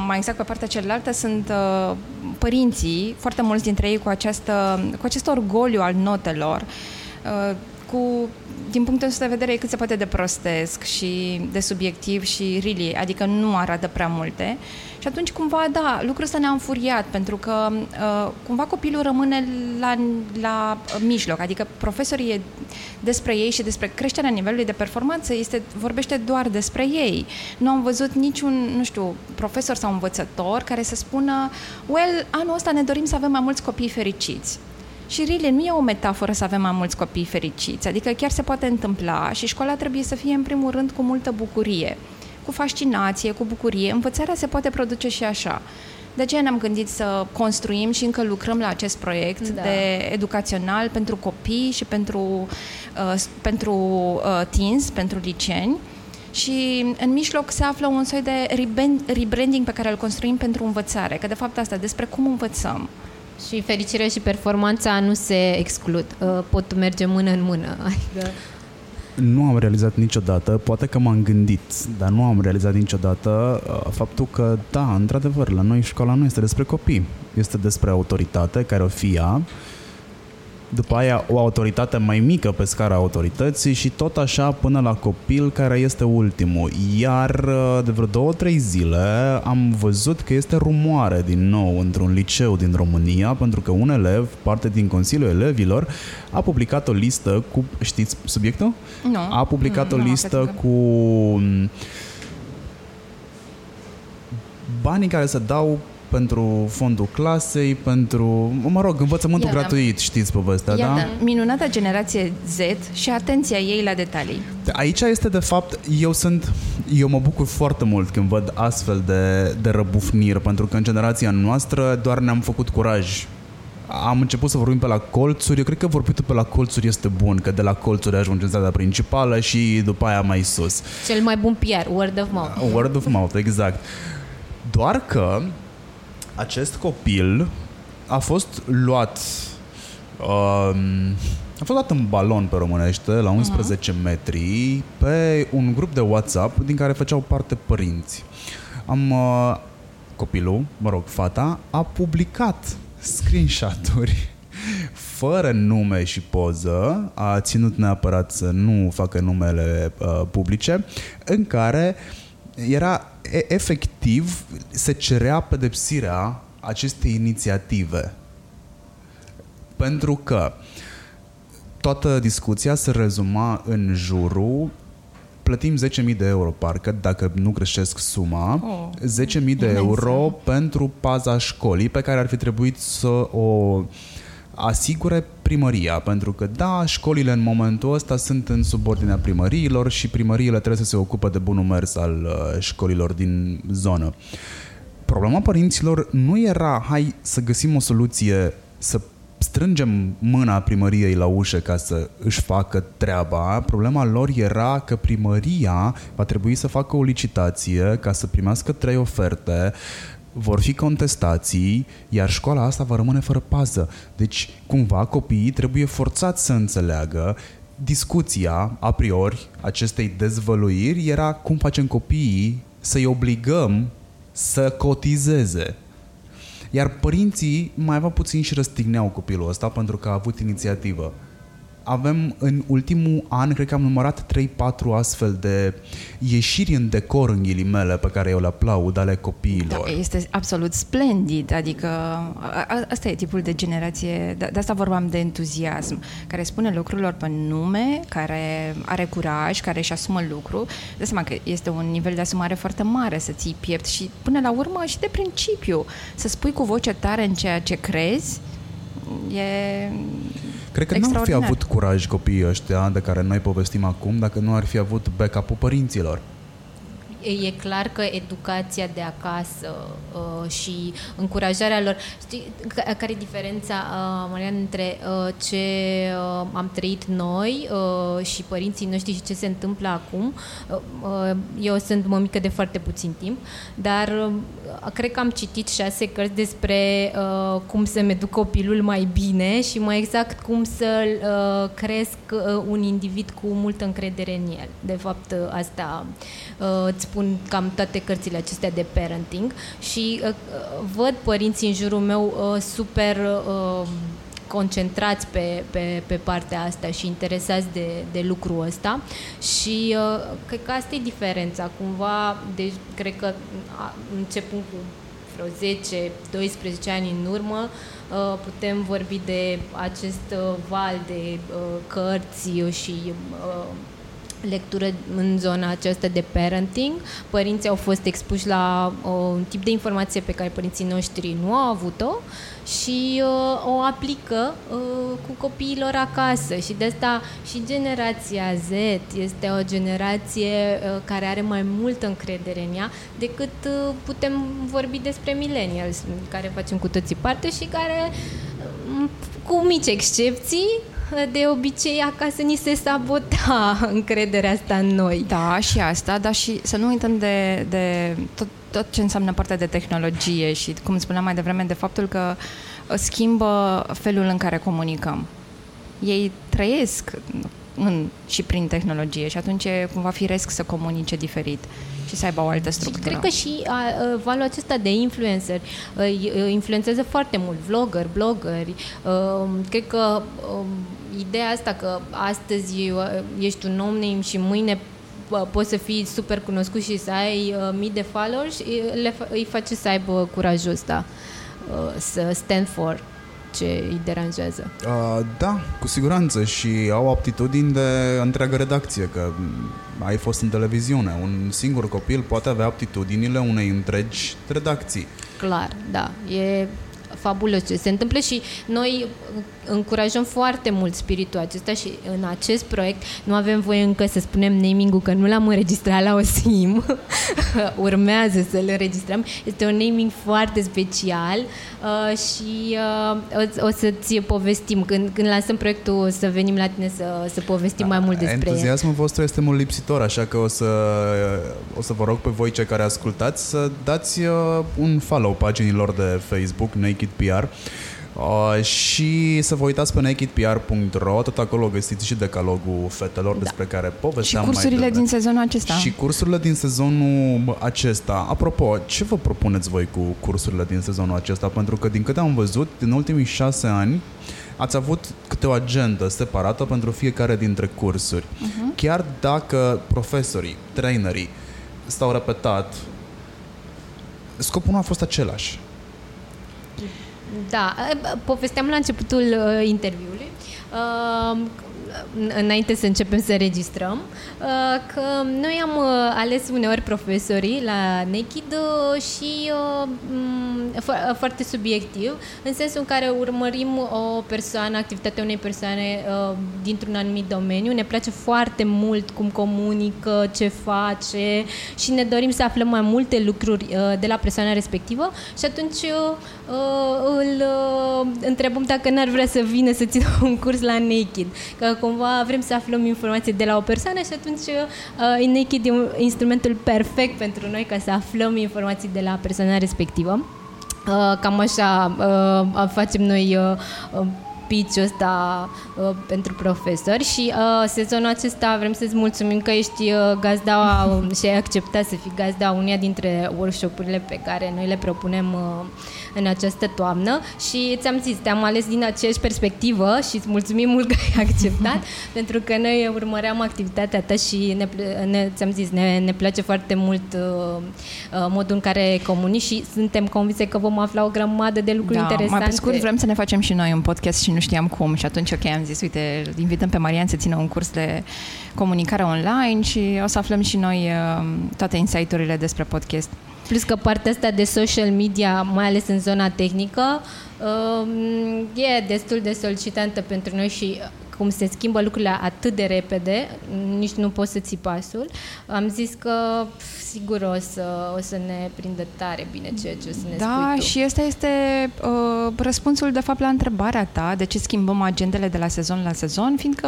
mai exact pe partea cealaltă, sunt uh, părinții, foarte mulți dintre ei cu, această, cu acest orgoliu al notelor, uh, cu, din punctul ăsta de vedere, e cât se poate de prostesc și de subiectiv și really, adică nu arată prea multe. Și atunci, cumva, da, lucrul ăsta ne-a înfuriat, pentru că uh, cumva copilul rămâne la, la mijloc, adică profesorii e despre ei și despre creșterea nivelului de performanță este, vorbește doar despre ei. Nu am văzut niciun, nu știu, profesor sau învățător care să spună, well, anul ăsta ne dorim să avem mai mulți copii fericiți. Și really, nu e o metaforă să avem mai mulți copii fericiți, adică chiar se poate întâmpla și școala trebuie să fie în primul rând cu multă bucurie, cu fascinație, cu bucurie. Învățarea se poate produce și așa. De aceea ne-am gândit să construim și încă lucrăm la acest proiect Da. de educațional pentru copii și pentru, uh, pentru uh, teens, pentru liceeni. Și în mijloc se află un soi de rebrand- rebranding pe care îl construim pentru învățare, că de fapt asta despre cum învățăm. Și fericirea și performanța nu se exclud, uh, pot merge mână în mână. Adică nu am realizat niciodată, poate că m-am gândit, dar nu am realizat niciodată uh, faptul că, da, într-adevăr, la noi școala nu este despre copii, este despre autoritate, care o fie ea, după aia o autoritate mai mică pe scara autorității și tot așa până la copil care este ultimul. Iar uh, de vreo două, trei zile am văzut că este rumoare din nou într-un liceu din România pentru că un elev, parte din Consiliul Elevilor, a publicat o listă cu, știți subiectul? Nu. A publicat nu, o nu, listă cred că- cu mm, banii care se dau pentru fondul clasei, pentru, mă rog, învățământul Iată. gratuit, știți povestea, da? Iată, minunata generație Z și atenția ei la detalii. Aici este de fapt, eu sunt, eu mă bucur foarte mult când văd astfel de, de răbufniri, pentru că în generația noastră doar ne-am făcut curaj. Am început să vorbim pe la colțuri, eu cred că vorbitul pe la colțuri este bun, că de la colțuri ajungi în strada principală și după aia mai sus. Cel mai bun PR, word of mouth. Word of mouth, exact. Doar că acest copil a fost luat um, a fost luat în balon pe românește la 11 uh-huh. metri pe un grup de WhatsApp din care făceau parte părinți. Am uh, copilul, mă rog, fata, a publicat screenshot-uri fără nume și poză, a ținut neapărat să nu facă numele uh, publice, în care era e- efectiv, se cerea pedepsirea acestei inițiative. Pentru că toată discuția se rezuma în jurul plătim 10.000 de euro, parcă, dacă nu greșesc suma, Oh, 10.000 de imensă. euro pentru paza școlii pe care ar fi trebuit să o asigure primăria, pentru că da, școlile în momentul ăsta sunt în subordinea primăriilor și primăriile trebuie să se ocupe de bunul mers al uh, școlilor din zonă. Problema părinților nu era hai să găsim o soluție să strângem mâna primăriei la ușă ca să își facă treaba. Problema lor era că primăria va trebui să facă o licitație ca să primească trei oferte, vor fi contestații, iar școala asta va rămâne fără pază. Deci, cumva, copiii trebuie forțați să înțeleagă discuția, a priori, acestei dezvăluiri era cum facem copiii să-i obligăm să cotizeze. Iar părinții mai aveau puțin și răstigneau copilul ăsta pentru că a avut inițiativă. Avem în ultimul an, cred că am numărat 3-4 astfel de ieșiri în decor în ghilimele pe care eu le aplaud ale copiilor. Da, este absolut splendid, adică a, a, asta e tipul de generație, de, de asta vorbeam de entuziasm, care spune lucrurilor pe nume, care are curaj, care își asumă lucru. De seama că este un nivel de asumare foarte mare să ții piept și până la urmă și de principiu, să spui cu voce tare în ceea ce crezi, e Cred că nu ar fi extraordinar. avut curaj copiii ăștia de care noi povestim acum dacă nu ar fi avut backup-ul părinților. E clar că educația de acasă uh, și încurajarea lor... Știi ca- care e diferența, uh, Marian, între uh, ce uh, am trăit noi uh, și părinții noștri și ce se întâmplă acum? Uh, uh, eu sunt mămică de foarte puțin timp, dar uh, cred că am citit șase cărți despre uh, cum să-mi educ copilul mai bine și mai exact cum să uh, cresc uh, un individ cu multă încredere în el. De fapt, uh, asta uh, îți spun cam toate cărțile acestea de parenting și uh, uh, văd părinții în jurul meu uh, super uh, concentrați pe, pe, pe partea asta și interesați de, de lucrul ăsta și uh, cred că asta e diferența. Cumva, deci, cred că a, începând cu vreo 10-12 ani în urmă, uh, putem vorbi de acest uh, val de uh, cărți și uh, lectură în zona aceasta de parenting. Părinții au fost expuși la uh, un tip de informație pe care părinții noștri nu au avut-o și uh, o aplică uh, cu copiilor acasă și de asta și generația Z este o generație uh, care are mai multă încredere în ea decât uh, putem vorbi despre millennials, care facem cu toții parte și care uh, cu mici excepții de obicei acasă ni se sabota încrederea asta în noi. Da, și asta, dar și să nu uităm de, de tot, tot ce înseamnă partea de tehnologie și, cum spuneam mai devreme, de faptul că uh, schimbă felul în care comunicăm. Ei trăiesc în, și prin tehnologie și atunci e cumva firesc să comunice diferit și să aibă o altă structură. Și cred că și a, a, valul acesta de influencer a, influențează foarte mult vlogger, bloggeri. A, cred că a, ideea asta că astăzi ești un om name și mâine poți să fii super cunoscut și să ai uh, mii de followers, le, îi face să aibă curajul ăsta, uh, să stand for ce îi deranjează. Uh, da, cu siguranță și au aptitudini de întreagă redacție, că ai fost în televiziune. Un singur copil poate avea aptitudinile unei întregi redacții. Clar, da. E fabulos ce se întâmplă și noi încurajăm foarte mult spiritul acesta și în acest proiect nu avem voie încă să spunem naming-ul că nu l-am înregistrat la OSIM, urmează să-l înregistrăm. Este un naming foarte special uh, și uh, o, o să-ți povestim când, când lansăm proiectul să venim la tine să, să povestim mai mult despre Entuziasmul el. vostru este mult lipsitor, așa că o să, o să vă rog pe voi cei care ascultați să dați uh, un follow paginilor de Facebook Naked PR Uh, și să vă uitați pe nakedpr.ro, tot acolo găsiți și decalogul fetelor da. despre care povesteam Și cursurile mai din sezonul acesta. Și cursurile din sezonul acesta. Apropo, ce vă propuneți voi cu cursurile din sezonul acesta? Pentru că din câte am văzut, din ultimii șase ani, ați avut câte o agendă separată pentru fiecare dintre cursuri. Uh-huh. Chiar dacă profesorii, trainerii stau repetat, scopul nu a fost același. Da, povesteam la începutul uh, interviului uh, înainte să începem să registrăm, uh, că noi am uh, ales uneori profesorii la Naked uh, și foarte subiectiv, în sensul în care urmărim o persoană, activitatea unei persoane dintr-un anumit domeniu. Ne place foarte mult cum comunică, ce face și ne dorim să aflăm mai multe lucruri de la persoana respectivă și atunci îl întrebăm dacă n-ar vrea să vină să țină un curs la Naked. Că cumva vrem să aflăm informații de la o persoană și atunci uh, Naked e un, instrumentul perfect pentru noi ca să aflăm informații de la persoana respectivă. Uh, cam așa uh, facem noi uh, pitch ăsta uh, pentru profesori și uh, sezonul acesta vrem să-ți mulțumim că ești uh, gazda uh, și ai acceptat să fii gazda unia dintre workshop-urile pe care noi le propunem uh, în această toamnă și ți-am zis, te-am ales din aceeași perspectivă și îți mulțumim mult că ai acceptat pentru că noi urmăream activitatea ta și ne, ne, ți-am zis, ne, ne place foarte mult uh, uh, modul în care comunici și suntem convinse că vom afla o grămadă de lucruri da, interesante. Mai pe scurt, vrem să ne facem și noi un podcast și nu știam cum și atunci, ok, am zis, uite, invităm pe Marian să țină un curs de comunicare online și o să aflăm și noi uh, toate insight-urile despre podcast. Plus că partea asta de social media, mai ales în zona tehnică, um, e destul de solicitantă pentru noi și cum se schimbă lucrurile atât de repede, nici nu poți să ții pasul. Am zis că sigur o să, o să ne prindă tare bine ceea ce o să ne Da, spui tu. și ăsta este uh, răspunsul de fapt la întrebarea ta, de ce schimbăm agendele de la sezon la sezon, fiindcă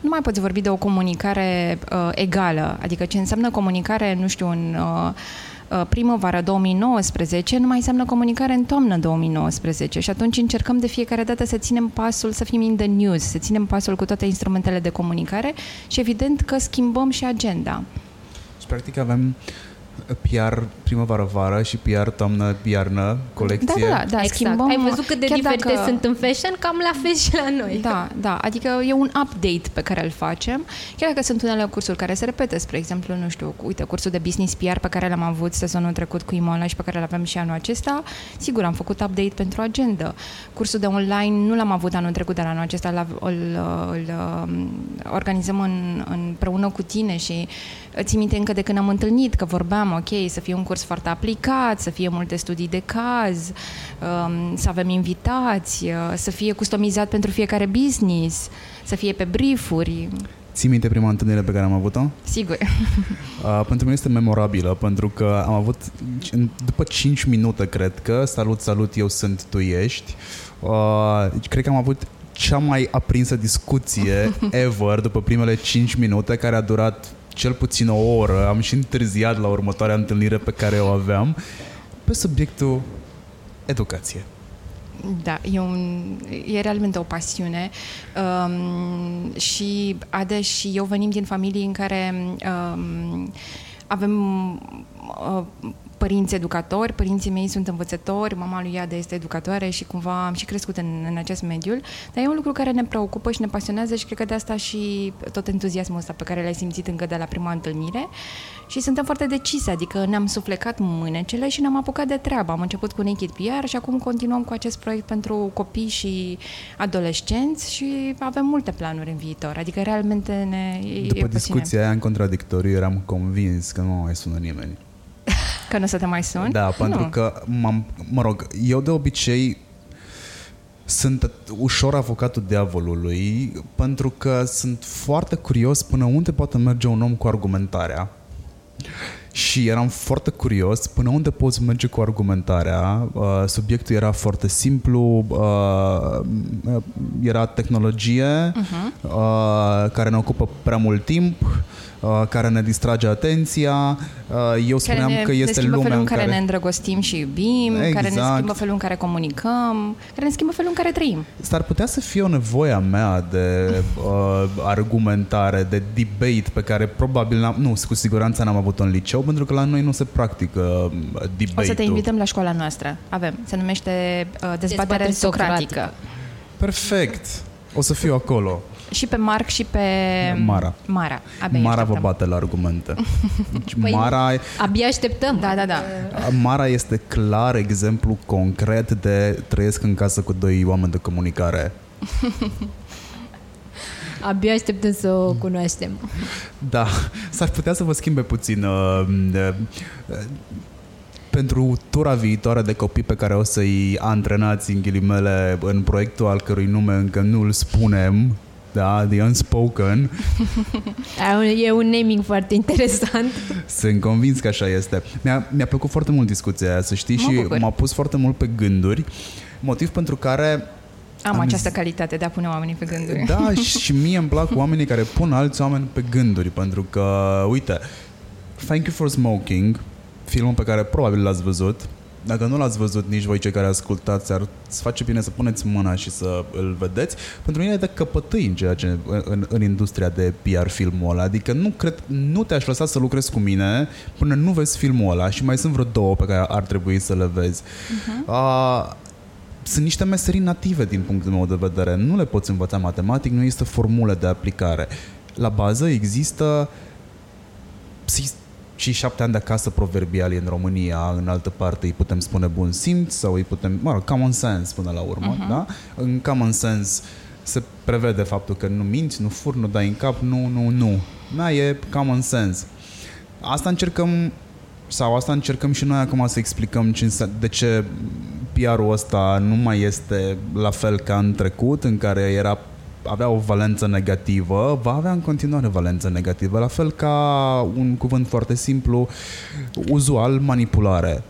nu mai poți vorbi de o comunicare uh, egală, adică ce înseamnă comunicare, nu știu, în... Uh, Uh, primăvară 2019 nu mai înseamnă comunicare în toamnă 2019 și atunci încercăm de fiecare dată să ținem pasul, să fim in the news, să ținem pasul cu toate instrumentele de comunicare și evident că schimbăm și agenda. Și practic avem PR primăvară-vară și PR toamnă-iarnă, colecție. Da, da, da, da exact. schimbăm. Ai văzut cât de diferite dacă... sunt în fashion? Cam la fel și la noi. Da, da, adică e un update pe care îl facem. Chiar dacă sunt unele cursuri care se repete, spre exemplu, nu știu, uite, cursul de business PR pe care l-am avut sezonul trecut cu Imola și pe care l avem și anul acesta, sigur, am făcut update pentru agenda. Cursul de online nu l-am avut anul trecut, dar anul acesta îl, îl, îl, îl um, organizăm în, împreună cu tine și ții minte încă de când am întâlnit că vorbeam, ok, să fie un curs foarte aplicat, să fie multe studii de caz, um, să avem invitați, uh, să fie customizat pentru fiecare business, să fie pe briefuri. Ții minte prima întâlnire pe care am avut-o? Sigur. Uh, pentru mine este memorabilă, pentru că am avut, după 5 minute, cred că, salut, salut, eu sunt, tu ești, uh, cred că am avut cea mai aprinsă discuție ever după primele 5 minute, care a durat cel puțin o oră, am și întârziat la următoarea întâlnire pe care o aveam, pe subiectul educație. Da, e, un, e realmente o pasiune um, și Ade și eu venim din familii în care um, avem uh, părinți educatori, părinții mei sunt învățători, mama lui Iade este educatoare și cumva am și crescut în, în acest mediu, dar e un lucru care ne preocupă și ne pasionează și cred că de asta și tot entuziasmul ăsta pe care l-ai simțit încă de la prima întâlnire și suntem foarte decise, adică ne-am suflecat mânecele și ne-am apucat de treabă. Am început cu Naked PR și acum continuăm cu acest proiect pentru copii și adolescenți și avem multe planuri în viitor, adică realmente ne După e discuția aia în contradictoriu eram convins că nu mai sună nimeni. Că nu să te mai suni? Da, pentru nu. că, m-am, mă rog, eu de obicei sunt ușor avocatul diavolului pentru că sunt foarte curios până unde poate merge un om cu argumentarea. Și eram foarte curios până unde poți merge cu argumentarea. Uh, subiectul era foarte simplu, uh, era tehnologie uh-huh. uh, care ne ocupă prea mult timp, uh, care ne distrage atenția. Uh, eu spuneam care ne, că este ne schimbă lumea felul în în care, care ne îndrăgostim și iubim, exact. care ne Exact. schimbă felul în care comunicăm, care ne schimbă felul în care trăim. S-ar putea să fie o nevoie a mea de uh, argumentare, de debate pe care probabil n-am, nu, cu siguranță n-am avut în liceu, pentru că la noi nu se practică uh, debate-ul. O să te invităm la școala noastră. Avem. Se numește uh, dezbatere, Dezbatere socratică. socratică. Perfect! O să fiu acolo. Și pe Marc și pe Mara. Mara. Abia Mara vă așteptăm. bate la argumente. Deci Păi- Mara, Abia așteptăm. Da, da, da. Mara este clar exemplu concret de trăiesc în casă cu doi oameni de comunicare. Abia așteptăm să o cunoaștem. Da, s-ar putea să vă schimbe puțin uh, uh, uh, pentru tura viitoare de copii pe care o să-i antrenați în ghilimele în proiectul al cărui nume încă nu îl spunem, da, The Unspoken, E un naming foarte interesant. sunt convins că așa este. Mi-a, mi-a plăcut foarte mult discuția aia, să știi, Mă și bucur. m-a pus foarte mult pe gânduri, motiv pentru care Am, Am această zis- calitate de a pune oamenii pe gânduri. Da, și mie îmi plac oamenii care pun alți oameni pe gânduri, pentru că, uite, Thank You for Smoking, filmul pe care probabil l-ați văzut, dacă nu l-ați văzut nici voi cei care ascultați, ar îți face bine să puneți mâna și să îl vedeți. Pentru mine e de căpătâi în, ceea ce, în, în industria de PR filmul ăla. Adică nu cred, nu te-aș lăsa să lucrezi cu mine până nu vezi filmul ăla și mai sunt vreo două pe care ar trebui să le vezi. Uh-huh. Uh, sunt niște meserii native din punctul meu de vedere. Nu le poți învăța matematic, nu există formule de aplicare. La bază există psi- și șapte ani de acasă proverbiali în România, în altă parte îi putem spune bun simț sau îi putem, mă rog, common sense până la urmă, uh-huh. da? În common sense se prevede faptul că nu minți, nu fur, nu dai în cap, nu, nu, nu. Da, e common sense. Asta încercăm sau asta încercăm și noi acum să explicăm ce înse- de ce PR-ul ăsta nu mai este la fel ca în trecut, în care era avea o valență negativă, va avea în continuare valență negativă, la fel ca un cuvânt foarte simplu, uzual, manipulare.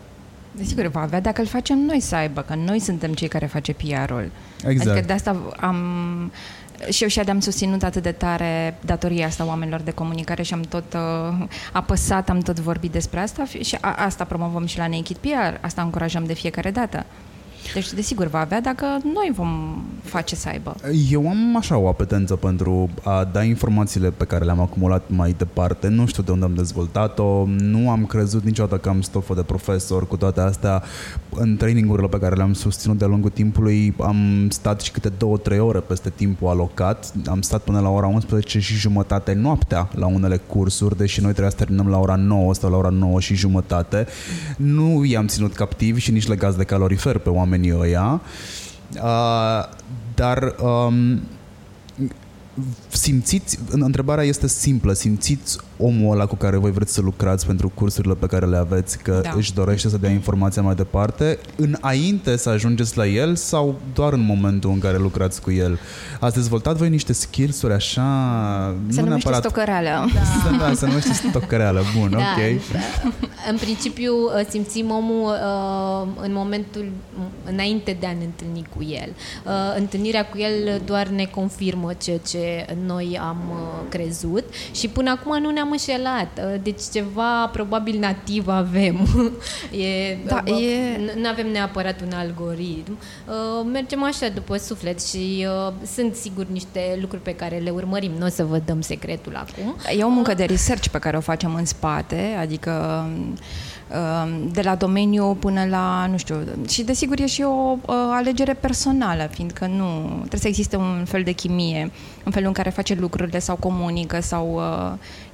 Desigur, va avea dacă îl facem noi să aibă, că noi suntem cei care face PR-ul. Exact. Adică de asta am... Și eu și am susținut atât de tare datoria asta oamenilor de comunicare și am tot uh, apăsat, am tot vorbit despre asta fi- și a, asta promovăm și la Naked PR, asta încurajăm de fiecare dată. Deci, desigur, va avea dacă noi vom face să aibă. Eu am așa o apetență pentru a da informațiile pe care le-am acumulat mai departe. Nu știu de unde am dezvoltat-o, nu am crezut niciodată că am stofă de profesor. Cu toate astea, în trainingurile pe care le-am susținut de-a lungul timpului, am stat și câte două, trei ore peste timpul alocat. Am stat până la ora 11 și jumătate noaptea la unele cursuri, deși noi trebuia să terminăm la ora 9 sau la ora 9 și jumătate. Nu i-am ținut captivi și nici legați de calorifer pe oamenii ăia. Uh, dar um, simțiți, în- întrebarea este simplă, simțiți omul ăla cu care voi vreți să lucrați pentru cursurile pe care le aveți, că Da. își dorește să dea informația mai departe, înainte să ajungeți la el sau doar în momentul în care lucrați cu el? Ați dezvoltat voi niște skills-uri așa, Se nu numește neapărat... stocăreală. Da, da, se numește stocăreală, bun, Da, ok. da. În principiu uh, simțim omul uh, în momentul înainte de a ne întâlni cu el. Uh, Întâlnirea cu el doar ne confirmă ceea ce ce noi am uh, crezut și până acum nu ne-am înșelat. Uh, deci ceva probabil nativ avem. e, da, uh, e... Nu avem neapărat un algoritm. Uh, mergem așa după suflet și uh, sunt sigur niște lucruri pe care le urmărim. Nu o să vă dăm secretul acum. E o muncă de research pe care o facem în spate, adică Um, de la domeniu până la, nu știu, și desigur e și o uh, alegere personală, fiindcă nu, trebuie să existe un fel de chimie, în felul în care face lucrurile sau comunică sau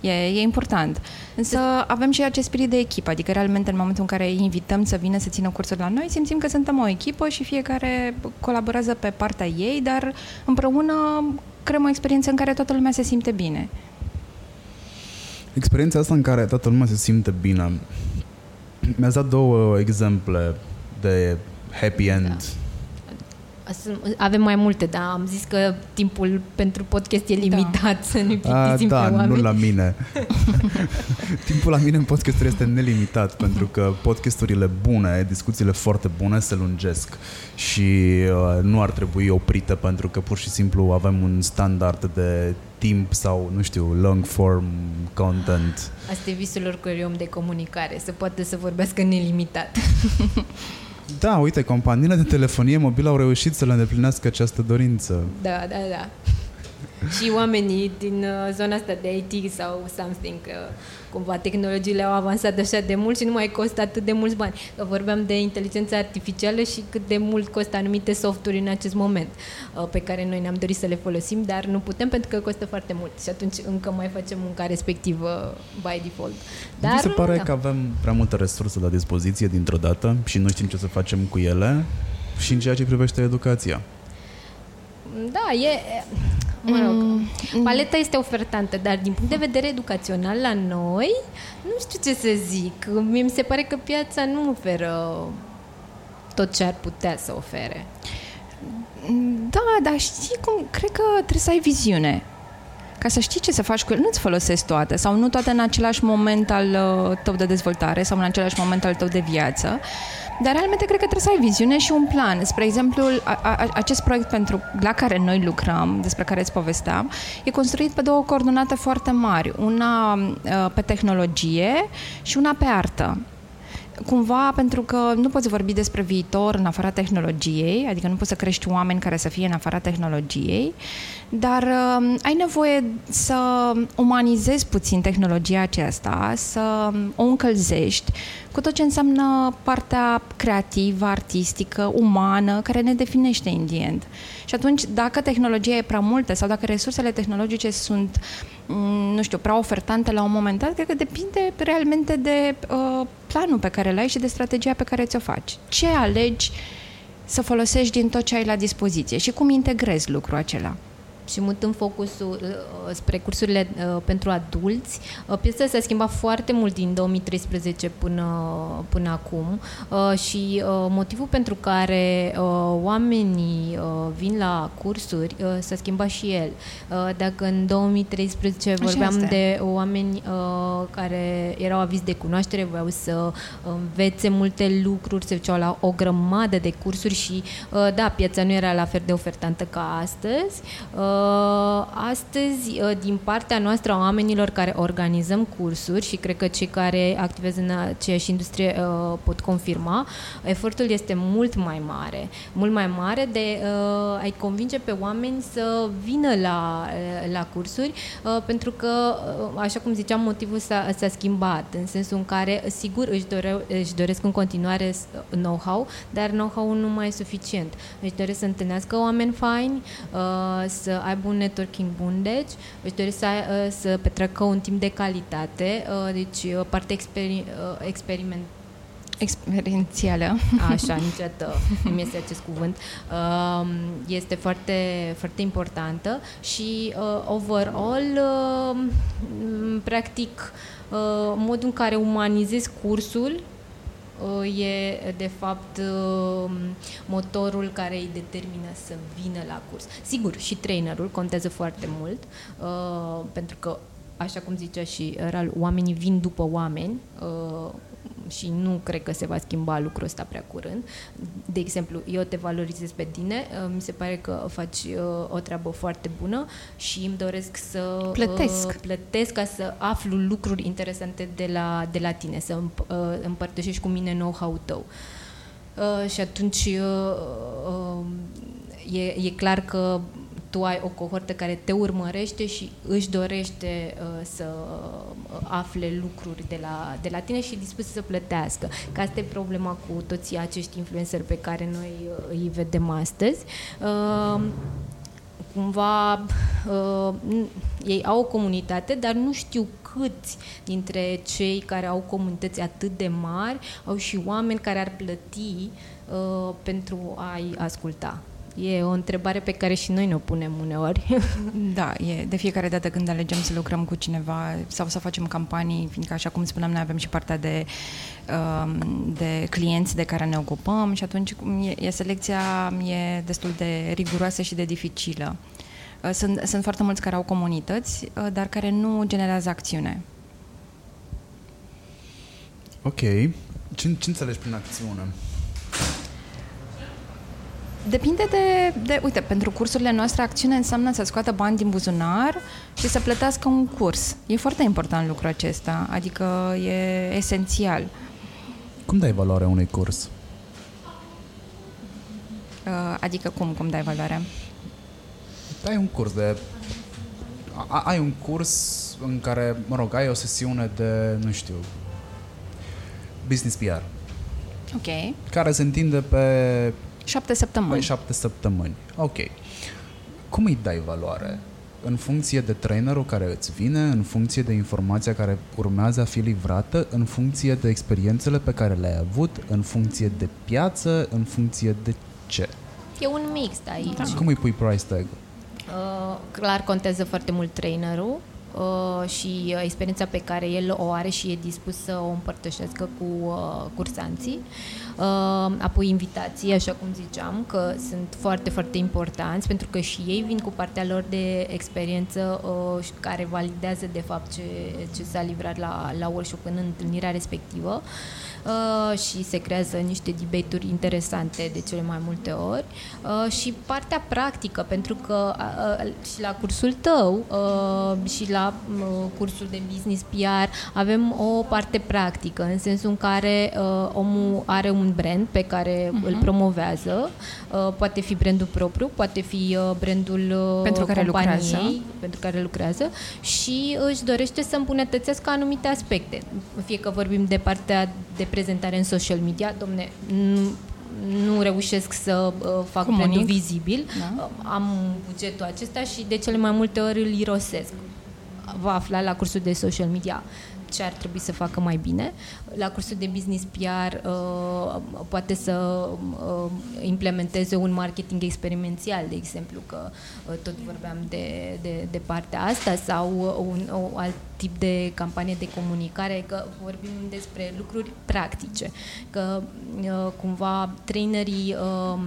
uh, e, e important. Însă avem și acest spirit de echipă, adică realmente în momentul în care îi invităm să vină să țină cursuri la noi, simțim că suntem o echipă și fiecare colaborează pe partea ei, dar împreună creăm o experiență în care toată lumea se simte bine. Experiența asta în care toată lumea se simte bine mi-ați dat două exemple de happy end. Da. Avem mai multe, dar am zis că timpul pentru podcast e da. limitat, da. să nu plictisim da, pe oameni. nu la mine. timpul la mine în podcast este nelimitat, pentru că podcasturile bune, discuțiile foarte bune se lungesc și uh, nu ar trebui oprite pentru că pur și simplu avem un standard de timp sau, nu știu, long form content. Asta e visul oricărui om de comunicare, să poate să vorbească nelimitat. da, uite, companiile de telefonie mobilă au reușit să le îndeplinească această dorință. Da, da, da. Și oamenii din uh, zona asta de IT sau something, uh, cumva tehnologiile au avansat așa de mult și nu mai costă atât de mulți bani. Că vorbeam de inteligență artificială și cât de mult costă anumite softuri în acest moment, uh, pe care noi ne-am dorit să le folosim, dar nu putem pentru că costă foarte mult și atunci încă mai facem munca respectivă by default. Dar, Mi se pare da. că avem prea multe resurse la dispoziție dintr-o dată și nu știm ce să facem cu ele și în ceea ce privește educația. Da, e mă rog, mm. paleta este ofertantă, dar din punct de vedere educațional la noi, nu știu ce să zic. Mi se pare că piața nu oferă tot ce ar putea să ofere. Da, dar știi cum? Cred că trebuie să ai viziune. Ca să știi ce să faci cu el, nu-ți folosesc toate sau nu toate în același moment al uh, tău de dezvoltare sau în același moment al tău de viață. Dar realmente cred că trebuie să ai viziune și un plan. Spre exemplu, a, a, acest proiect pentru, la care noi lucrăm, despre care îți povesteam, e construit pe două coordonate foarte mari. Una uh, pe tehnologie și una pe artă cumva pentru că nu poți vorbi despre viitor în afara tehnologiei, adică nu poți să crești oameni care să fie în afara tehnologiei, dar uh, ai nevoie să umanizezi puțin tehnologia aceasta, să o încălzești cu tot ce înseamnă partea creativă, artistică, umană, care ne definește indient. Și atunci, dacă tehnologia e prea multă sau dacă resursele tehnologice sunt, mm, nu știu, prea ofertante la un moment dat, cred că depinde realmente de uh, planul pe care îl ai și de strategia pe care ți-o faci. Ce alegi să folosești din tot ce ai la dispoziție și cum integrezi lucrul acela și mutând focusul uh, spre cursurile uh, pentru adulți. Uh, piesa s-a schimbat foarte mult din 2013 până, până acum uh, și uh, motivul pentru care uh, oamenii uh, vin la cursuri uh, s-a schimbat și el. Uh, dacă în 2013 Așa vorbeam este. de oameni uh, care erau avizi de cunoaștere, voiau să învețe multe lucruri, se duceau la o grămadă de cursuri și uh, da, piața nu era la fel de ofertantă ca astăzi. Uh, Uh, astăzi, uh, din partea noastră a oamenilor care organizăm cursuri și cred că cei care activează în aceeași industrie uh, pot confirma, efortul este mult mai mare. Mult mai mare de a-i convinge pe oameni să vină la, la cursuri, pentru că, așa cum ziceam, motivul s-a, s-a schimbat, în sensul în care, sigur, își, dore, își doresc în continuare know-how, dar know-how nu mai e suficient. Își doresc să întâlnească oameni faini, să aibă un networking bun, deci își doresc să, uh, să petreacă un timp de calitate, uh, deci uh, parte experi, experiment experiențială. Așa, niciodată nu mi este acest cuvânt. Um, este foarte, foarte importantă și overall, practic, modul în care umanizezi cursul Uh, e de fapt uh, motorul care îi determină să vină la curs. Sigur, și trainerul contează foarte mult, uh, pentru că, așa cum zicea și Ral, oamenii vin după oameni și nu cred că se va schimba lucrul ăsta prea curând. De exemplu, eu te valorizez pe tine, uh, mi se pare că faci uh, o treabă foarte bună și îmi doresc să plătesc, uh, plătesc ca să aflu lucruri interesante de la, de la tine, să împ- uh, împărtășești cu mine know-how-ul tău. Uh, și atunci uh, uh, e, e clar că tu ai o cohortă care te urmărește și își dorește uh, să afle lucruri de la, de la tine și e dispus să plătească. Că asta e problema cu toți acești influenceri pe care noi uh, îi vedem astăzi. Uh, cumva uh, ei au o comunitate, dar nu știu câți dintre cei care au comunități atât de mari au și oameni care ar plăti uh, pentru a-i asculta. E o întrebare pe care și noi ne o punem uneori. Da, e de fiecare dată când alegem să lucrăm cu cineva sau să facem campanii, fiindcă așa cum spuneam, noi avem și partea de, um, de clienți de care ne ocupăm și atunci e, e selecția e destul de riguroasă și de dificilă. Uh, sunt, sunt foarte mulți care au comunități, uh, dar care nu generează acțiune. Ok. Ce, ce înțelegi prin acțiune? Depinde de, de, uite, pentru cursurile noastre, acțiune înseamnă să scoată bani din buzunar și să plătească un curs. E foarte important lucrul acesta, adică e esențial. Cum dai valoare unui curs? Uh, Adică cum, cum dai valoare? Ai un curs de... a- Ai un curs în care, mă rog, ai o sesiune de, nu știu, business PR, Ok. care se întinde pe Șapte săptămâni. Păi șapte săptămâni. Ok. Cum îi dai valoare? În funcție de trainerul care îți vine, în funcție de informația care urmează a fi livrată, în funcție de experiențele pe care le-ai avut, în funcție de piață, în funcție de ce? E un mix aici. Da. Cum îi pui price tag? Uh, clar contează foarte mult trainerul uh, și uh, experiența pe care el o are și e dispus să o împărtășească cu uh, cursanții. Uh, apoi invitații, așa cum ziceam, că sunt foarte, foarte importanți pentru că și ei vin cu partea lor de experiență uh, și care validează de fapt ce, ce s-a livrat la, la workshop în întâlnirea respectivă. Uh, și se creează niște debate-uri interesante de cele mai multe ori uh, și partea practică, pentru că uh, uh, și la cursul tău uh, și la uh, cursul de business PR avem o parte practică, în sensul în care uh, omul are un brand pe care uh-huh. îl promovează, uh, poate fi brandul propriu, poate fi uh, brandul uh, Pentru care companiei, lucrează. pentru care lucrează și își dorește să îmbunătățească anumite aspecte. Fie că vorbim de partea de prezentare în social media, domne, nu, nu reușesc să uh, fac Comunic. brandul vizibil, Da. uh, am bugetul acesta și de cele mai multe ori îl irosesc. Va afla la cursul de social media ce ar trebui să facă mai bine. La cursul de business PR uh, poate să uh, implementeze un marketing experimențial, de exemplu, că uh, tot vorbeam de, de, de partea asta, sau uh, un, un alt tip de campanie de comunicare, că vorbim despre lucruri practice, că uh, cumva trainerii uh,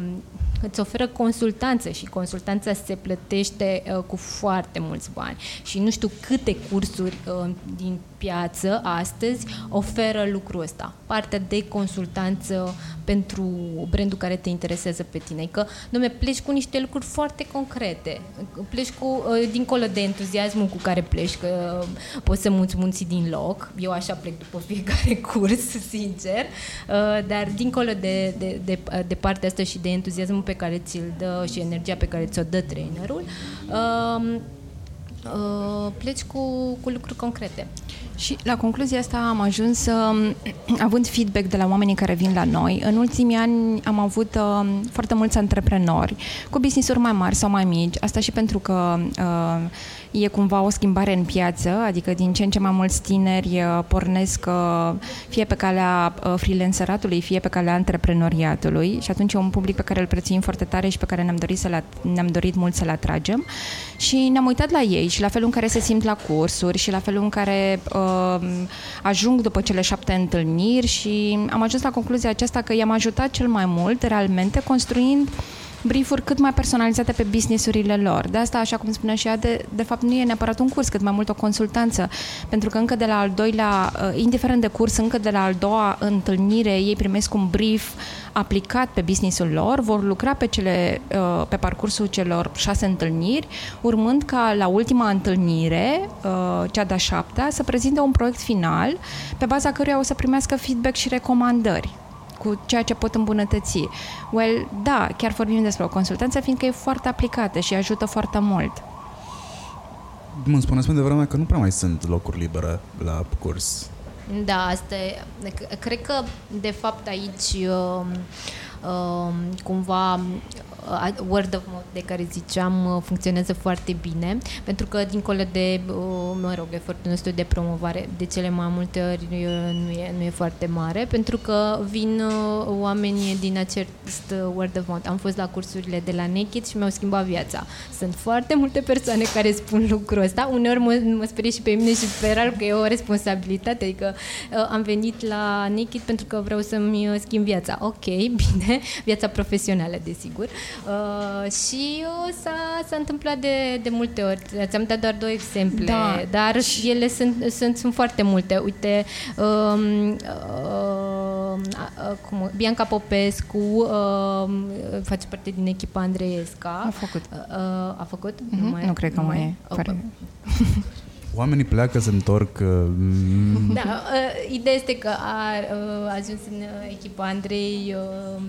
îți oferă consultanță și consultanța se plătește uh, cu foarte mulți bani. Și nu știu câte cursuri uh, din piață astăzi oferă lucrul ăsta. Partea de consultanță pentru brandul care te interesează pe tine. Că, domne, pleci cu niște lucruri foarte concrete. Pleci cu, uh, dincolo de entuziasmul cu care pleci, că uh, poți să muți munții din loc. Eu așa plec după fiecare curs, sincer. Uh, dar dincolo de, de, de, de partea asta și de entuziasmul pe care ți-l dă și energia pe care ți-o dă trainerul, uh, uh, pleci cu, cu lucruri concrete. Și la concluzia asta am ajuns, um, având feedback de la oamenii care vin la noi. În ultimii ani am avut uh, foarte mulți antreprenori cu business-uri mai mari sau mai mici. Asta și pentru că uh, e cumva o schimbare în piață, adică din ce în ce mai mulți tineri uh, pornesc uh, fie pe calea uh, freelanceratului, fie pe calea antreprenoriatului. Și atunci e un public pe care îl prețuim foarte tare și pe care ne-am dorit, să ne-am dorit mult să-l atragem. Și ne-am uitat la ei și la felul în care se simt la cursuri și la felul în care uh, ajung după cele șapte întâlniri și am ajuns la concluzia aceasta că i-am ajutat cel mai mult realmente construind briefuri cât mai personalizate pe businessurile lor. De asta, așa cum spunea și ea, de, de fapt nu e neapărat un curs, cât mai mult o consultanță, pentru că încă de la al doilea, uh, indiferent de curs, încă de la al doua întâlnire, ei primesc un brief aplicat pe businessul lor, vor lucra pe, cele, uh, pe parcursul celor șase întâlniri, urmând ca la ultima întâlnire, uh, cea de-a șaptea, să prezinte un proiect final pe baza căruia o să primească feedback și recomandări cu ceea ce pot îmbunătăți. Well, da, chiar vorbim despre o consultanță, fiindcă e foarte aplicată și ajută foarte mult. Mă spuneți mai devreme că nu prea mai sunt locuri libere la curs. Da, asta e. Cred că, de fapt, aici uh, uh, cumva word of mouth de care ziceam uh, funcționează foarte bine, pentru că dincolo de, uh, mă rog, efortul nostru de promovare, de cele mai multe ori nu e, nu e foarte mare, pentru că vin uh, oamenii din acest word of mouth. Am fost la cursurile de la Naked și mi-au schimbat viața. Sunt foarte multe persoane care spun lucrul ăsta, uneori mă, mă sperie și pe mine și pe Ral că e o responsabilitate, adică am venit la Naked pentru că vreau să-mi schimb viața. Ok, bine, viața profesională, desigur. Uh, și uh, s-a, s-a întâmplat de, de multe ori. Ți-am dat doar două exemple, da. dar ele sunt, sunt, sunt foarte multe. Uite, um, uh, uh, cum, Bianca Popescu uh, face parte din echipa Andreesca. A făcut. Uh, uh, a făcut? Mm-hmm. Nu, mai, nu cred că nu mai e. Okay. Oamenii pleacă, se întorc. Uh, da, uh, ideea este că a uh, ajuns în echipa Andrei uh,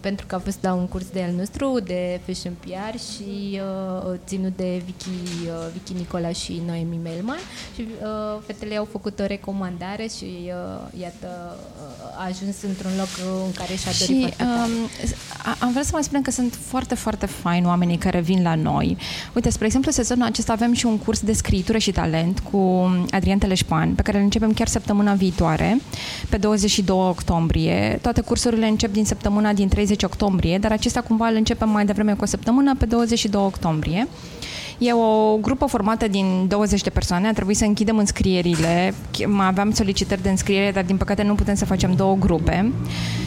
pentru că a fost la un curs de al nostru de Fashion PR și uh, ținut de Vicky, uh, Vicky Nicola și Noemi Melman și uh, fetele au făcut o recomandare și uh, iată uh, a ajuns într-un loc în care și-a dorit și, foarte um, Am vrea să mai spunem că sunt foarte, foarte faini oamenii care vin la noi. Uite, spre exemplu, sezonul acesta avem și un curs de scritură și talent cu Adrian Teleșpan, pe care îl începem chiar săptămâna viitoare, pe 22 octombrie. Toate cursurile încep din săptămâna din 30 30 octombrie, dar acesta cumva îl începem mai devreme cu o săptămână, pe 22 octombrie. E o grupă formată din 20 de persoane, a trebuit să închidem înscrierile, mai aveam solicitări de înscriere, dar din păcate nu putem să facem două grupe.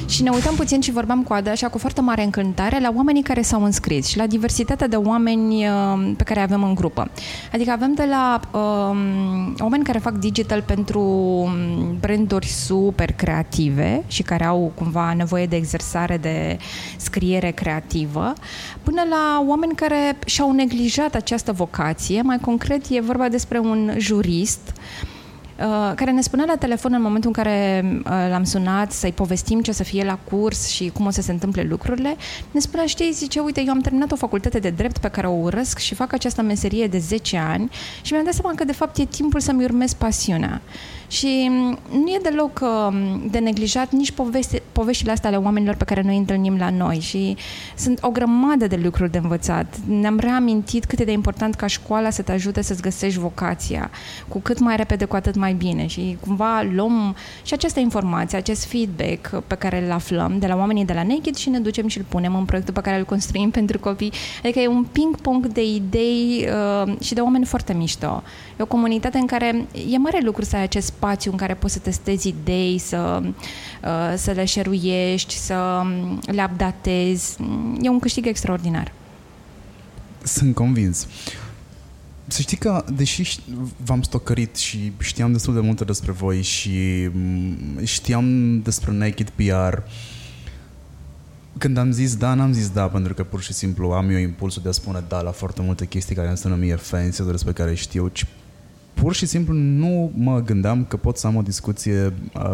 Și ne uitam puțin și vorbeam cu Ada așa cu foarte mare încântare la oamenii care s-au înscris și la diversitatea de oameni uh, pe care avem în grupă. Adică avem de la um, oameni care fac digital pentru um, branduri super creative și care au cumva nevoie de exersare de scriere creativă, până la oameni care și-au neglijat această vocație. Mai concret, e vorba despre un jurist Uh, care ne spunea la telefon în momentul în care uh, l-am sunat să-i povestim ce o să fie la curs și cum o să se întâmple lucrurile, ne spunea, știi, zice, uite, eu am terminat o facultate de drept pe care o urăsc și fac această meserie de 10 ani și mi-am dat seama că, de fapt, e timpul să-mi urmez pasiunea. Și mm, nu e deloc mm, de neglijat nici povesti, poveștile astea ale oamenilor pe care noi întâlnim la noi și sunt o grămadă de lucruri de învățat. Ne-am reamintit cât e de important ca școala să te ajute să-ți găsești vocația, cu cât mai repede, cu atât mai bine și cumva luăm și această informație, acest feedback pe care îl aflăm de la oamenii de la Naked și ne ducem și îl punem în proiectul pe care îl construim pentru copii. Adică e un ping-pong de idei uh, și de oameni foarte mișto. E o comunitate în care e mare lucru să ai acest spațiu în care poți să testezi idei, să, uh, să le șeruiești, să um, le updatezi. E un câștig extraordinar. Sunt convins. Să știi că, deși v-am stocărit și știam destul de multe despre voi și mm, știam despre Naked PR, când am zis da, n-am zis da, pentru că pur și simplu am eu impulsul de a spune da la foarte multe chestii care îmi sună mie fancy, despre care știu, ci pur și simplu nu mă gândeam că pot să am o discuție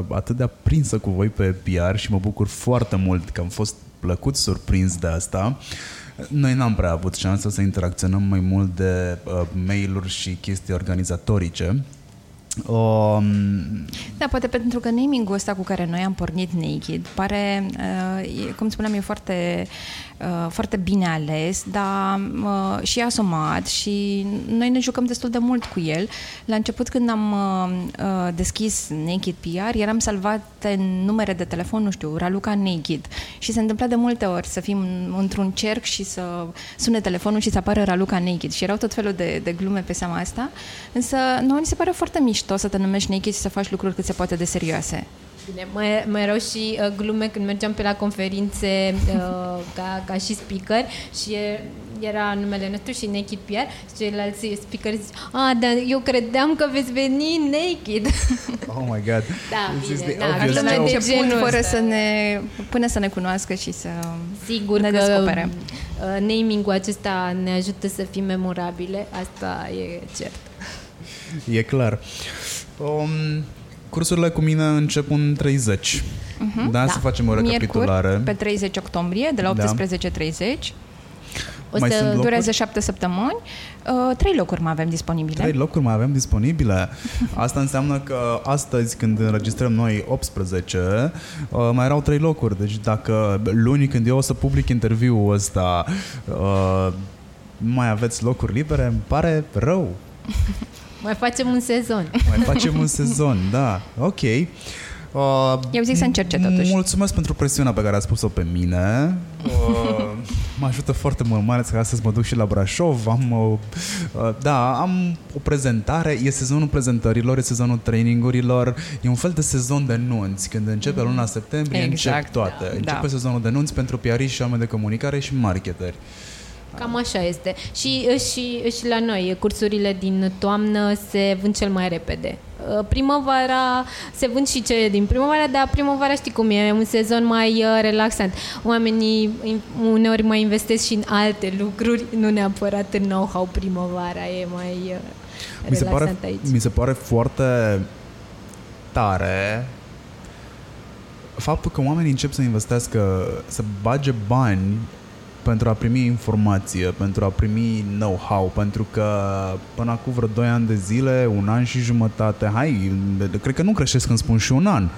atât de aprinsă cu voi pe PR și mă bucur foarte mult că am fost plăcut surprins de asta. Noi n-am prea avut șansa să interacționăm mai mult de uh, mail-uri și chestii organizatorice. Um... Da, poate pentru că naming-ul ăsta cu care noi am pornit Naked pare, uh, cum spuneam, e foarte Uh, foarte bine ales, dar uh, și asumat și noi ne jucăm destul de mult cu el. La început când am uh, deschis Naked PR, eram salvate în numere de telefon, nu știu, Raluca Naked. Și se întâmpla de multe ori să fim într-un cerc și să sune telefonul și să apară Raluca Naked. Și erau tot felul de, de glume pe seama asta, însă nouă ni se pare foarte mișto să te numești Naked și să faci lucruri cât se poate de serioase. Bine, mai, mai erau și uh, glume când mergeam pe la conferințe uh, ca, ca și speaker și e, era numele nostru și Naked PR și ceilalți speaker zic, ah, dar eu credeam că veți veni naked. Oh my god. Da, This is bine, the da, obvious glume joke. de început genul fără ăsta. să ne, până să ne cunoască și să Sigur ne că descopere. uh, naming-ul acesta ne ajută să fim memorabile, asta e cert. E clar. Um, cursurile cu mine încep în 30. Uh-huh, da, să facem o recapitulare. Miercuri, pe 30 octombrie, de la Da. 18.30. O Mai să sunt locuri? Durează șapte săptămâni. Uh, trei locuri mai avem disponibile. Trei locuri mai avem disponibile. Asta înseamnă că astăzi, când înregistrăm noi 18, uh, mai erau trei locuri. Deci dacă luni, când eu o să public interviul ăsta, uh, nu mai aveți locuri libere, îmi pare rău. Mai facem un sezon. Mai facem un sezon, da. Ok. Uh, Eu zic să încerce, totuși. Mulțumesc pentru presiunea pe care ați pus-o pe mine. Uh, mă ajută foarte mult, mai ales că astăzi mă duc și la Brașov. Am, uh, uh, da, am o prezentare. E sezonul prezentărilor, e sezonul trainingurilor. E un fel de sezon de nunți. Când începe luna septembrie, Exact, încep toate. da. Începe Da. sezonul de nunți pentru piariști și oameni de comunicare și marketeri. Cam așa este. Și, și, și la noi, cursurile din toamnă se vând cel mai repede. Uh, Primăvara, se vând și cele din primăvară, dar primăvara știi cum e, e un sezon mai uh, relaxant. Oamenii in- uneori mai investesc și în alte lucruri, nu neapărat în know-how primăvara, e mai uh, Mi se, relaxant pare, aici. mi se pare foarte tare faptul că oamenii încep să investească, să bage bani pentru a primi informație, pentru a primi know-how, pentru că până acum vreo 2 ani de zile, un an și jumătate, hai, cred că nu greșesc când spun și un an.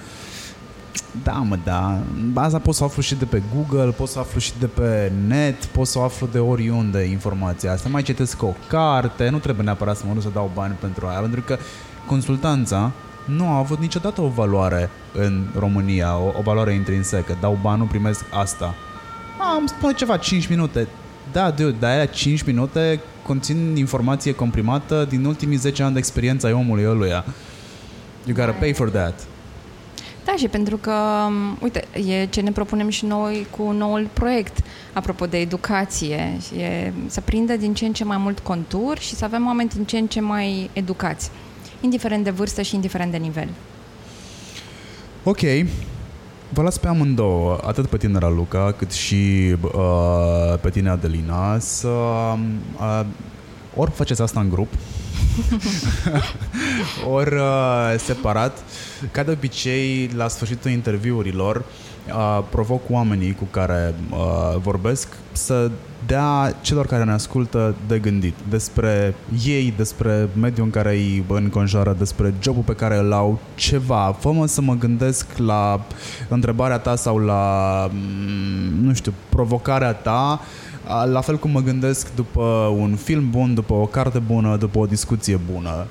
Da, mă, da. Baza pot să o aflu și de pe Google, pot să o aflu și de pe net, pot să o aflu de oriunde informația asta. Mai citesc o carte, nu trebuie neapărat să mă duc să dau bani pentru aia, pentru că consultanța nu a avut niciodată o valoare în România, o, o valoare intrinsecă. Dau banul, primesc asta. A, îmi spune ceva, 5 minute. Da, dude, dar aia 5 minute conțin informație comprimată din ultimii 10 ani de experiență ai omului ăluia. You gotta pay for that. Da, și pentru că, m, uite, e ce ne propunem și noi cu noul proiect, apropo de educație, e să prindă din ce în ce mai mult contur și să avem oameni din ce în ce mai educați, indiferent de vârstă și indiferent de nivel. Ok. Vă las pe amândouă, atât pe tine, Raluca, cât și uh, pe tine, Adelina, să uh, ori faceți asta în grup, ori uh, separat. Ca de obicei, la sfârșitul interviurilor, uh, provoc oamenii cu care uh, vorbesc să dea celor care ne ascultă de gândit despre ei, despre mediul în care îi înconjoară, despre jobul pe care îl au, ceva. Fă-mă să mă gândesc la întrebarea ta sau la, mm, nu știu, provocarea ta, a, la fel cum mă gândesc după un film bun, după o carte bună, după o discuție bună.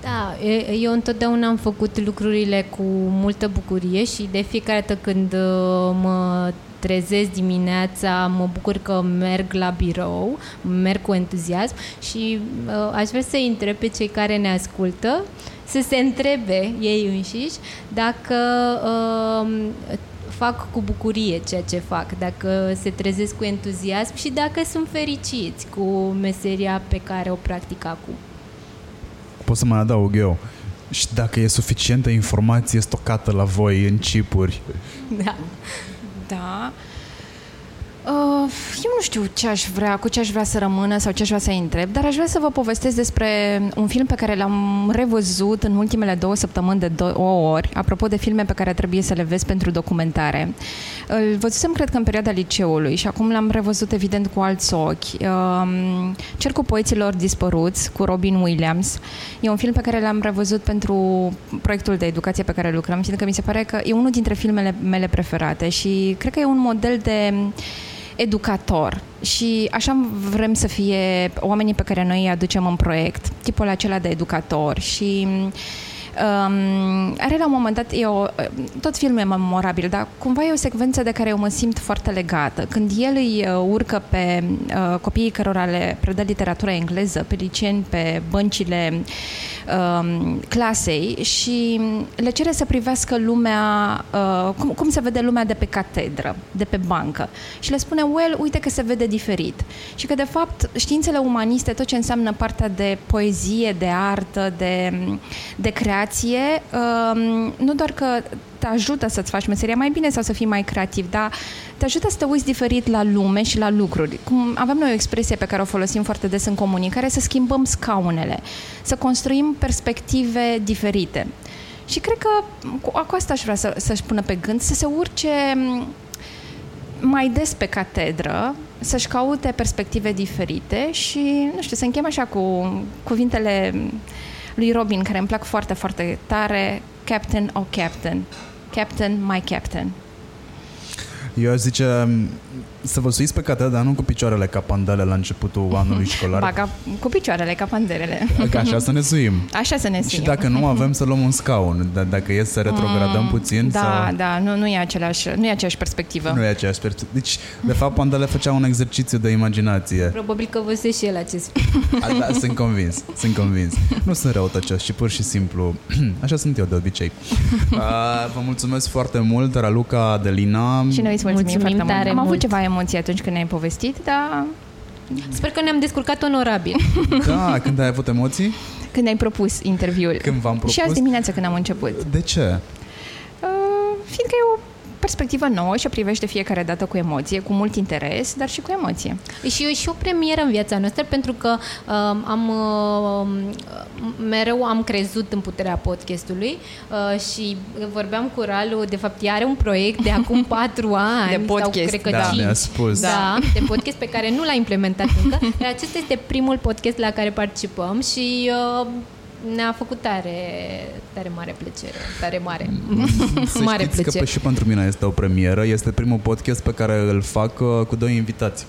Da, e- eu întotdeauna am făcut lucrurile cu multă bucurie și de fiecare dată când uh, mă trezesc dimineața, mă bucur că merg la birou, merg cu entuziasm și uh, aș vrea să întreb pe cei care ne ascultă să se întrebe ei înșiși dacă uh, fac cu bucurie ceea ce fac, dacă se trezesc cu entuziasm și dacă sunt fericiți cu meseria pe care o practic acum. Pot să mai adaug eu. Și dacă e suficientă informație stocată la voi în chipuri. Da. Da. Uh, eu nu știu ce aș vrea, cu ce aș vrea să rămână sau ce aș vrea să întreb, dar aș vrea să vă povestesc despre un film pe care l-am revăzut în ultimele două săptămâni de două ori, apropo de filme pe care trebuie să le vezi pentru documentare. Îl văzusem, cred că, în perioada liceului și acum l-am revăzut, evident, cu alți ochi. Um, Cercul poeților dispăruți, cu Robin Williams. E un film pe care l-am revăzut pentru proiectul de educație pe care lucrăm, fiindcă mi se pare că e unul dintre filmele mele preferate și cred că e un model de educator și așa vrem să fie oamenii pe care noi îi aducem în proiect, tipul acela de educator și Um, are la un moment dat, e o, tot filmul e memorabil, dar cumva e o secvență de care eu mă simt foarte legată. Când el îi uh, urcă pe uh, copiii cărora le predă literatura engleză, pe liceeni, pe băncile uh, clasei și le cere să privească lumea, uh, cum, cum se vede lumea de pe catedră, de pe bancă. Și le spune, well, uite că se vede diferit. Și că, de fapt, științele umaniste, tot ce înseamnă partea de poezie, de artă, de, de creație, uh, nu doar că te ajută să-ți faci meseria mai bine sau să fii mai creativ, dar te ajută să te uiți diferit la lume și la lucruri. Cum avem noi o expresie pe care o folosim foarte des în comunicare, să schimbăm scaunele, să construim perspective diferite. Și cred că cu, cu asta aș vrea să, să-și pună pe gând, să se urce mai des pe catedră, să-și caute perspective diferite și, nu știu, să închem așa cu cuvintele lui Robin, care îmi plac foarte, foarte tare, Captain, oh Captain, Captain, my Captain. Eu aș zice să vă suiți pe catedră, dar nu cu picioarele ca pandele la începutul anului școlar. Ba, ca, cu picioarele ca panderele. Ca așa să ne suim. Așa să ne suim. Și dacă nu avem să luăm un scaun, d- dacă e să retrogradăm mm, puțin Da, sau... da, nu, nu, e același, nu e aceeași perspectivă. Nu e aceeași perspectivă. Deci, de fapt, pandele făcea un exercițiu de imaginație. Probabil că vă și el acest A, da, sunt convins, sunt convins. Nu sunt răutăcios, ci pur și simplu, așa sunt eu de obicei. Uh, vă mulțumesc foarte mult, Raluca, Adelina. Și noi îți mulțumim, Mulțumim foarte mult. tare Am avut mult. ceva emoții atunci când ne-ai povestit, dar Sper că ne-am descurcat onorabil. Da, când ai avut emoții? când ai propus interviul. Când v-am propus? Și azi dimineață când am început. De ce? Uh, fiindcă e o perspectivă nouă și o privește fiecare dată cu emoție, cu mult interes, dar și cu emoție. E și, e și o premieră în viața noastră pentru că uh, am uh, mereu am crezut în puterea podcastului uh, și vorbeam cu Ralu, de fapt ea are un proiect de acum patru ani De podcast. sau cred că Da, cinci. mi-a spus. Da, de podcast pe care nu l-a implementat încă. Dar acesta este primul podcast la care participăm și uh, ne-a făcut tare, tare mare plăcere, tare mare, Să mare știți că plăcere. pe, și pentru mine este o premieră. Este primul podcast pe care îl fac uh, cu doi invitați.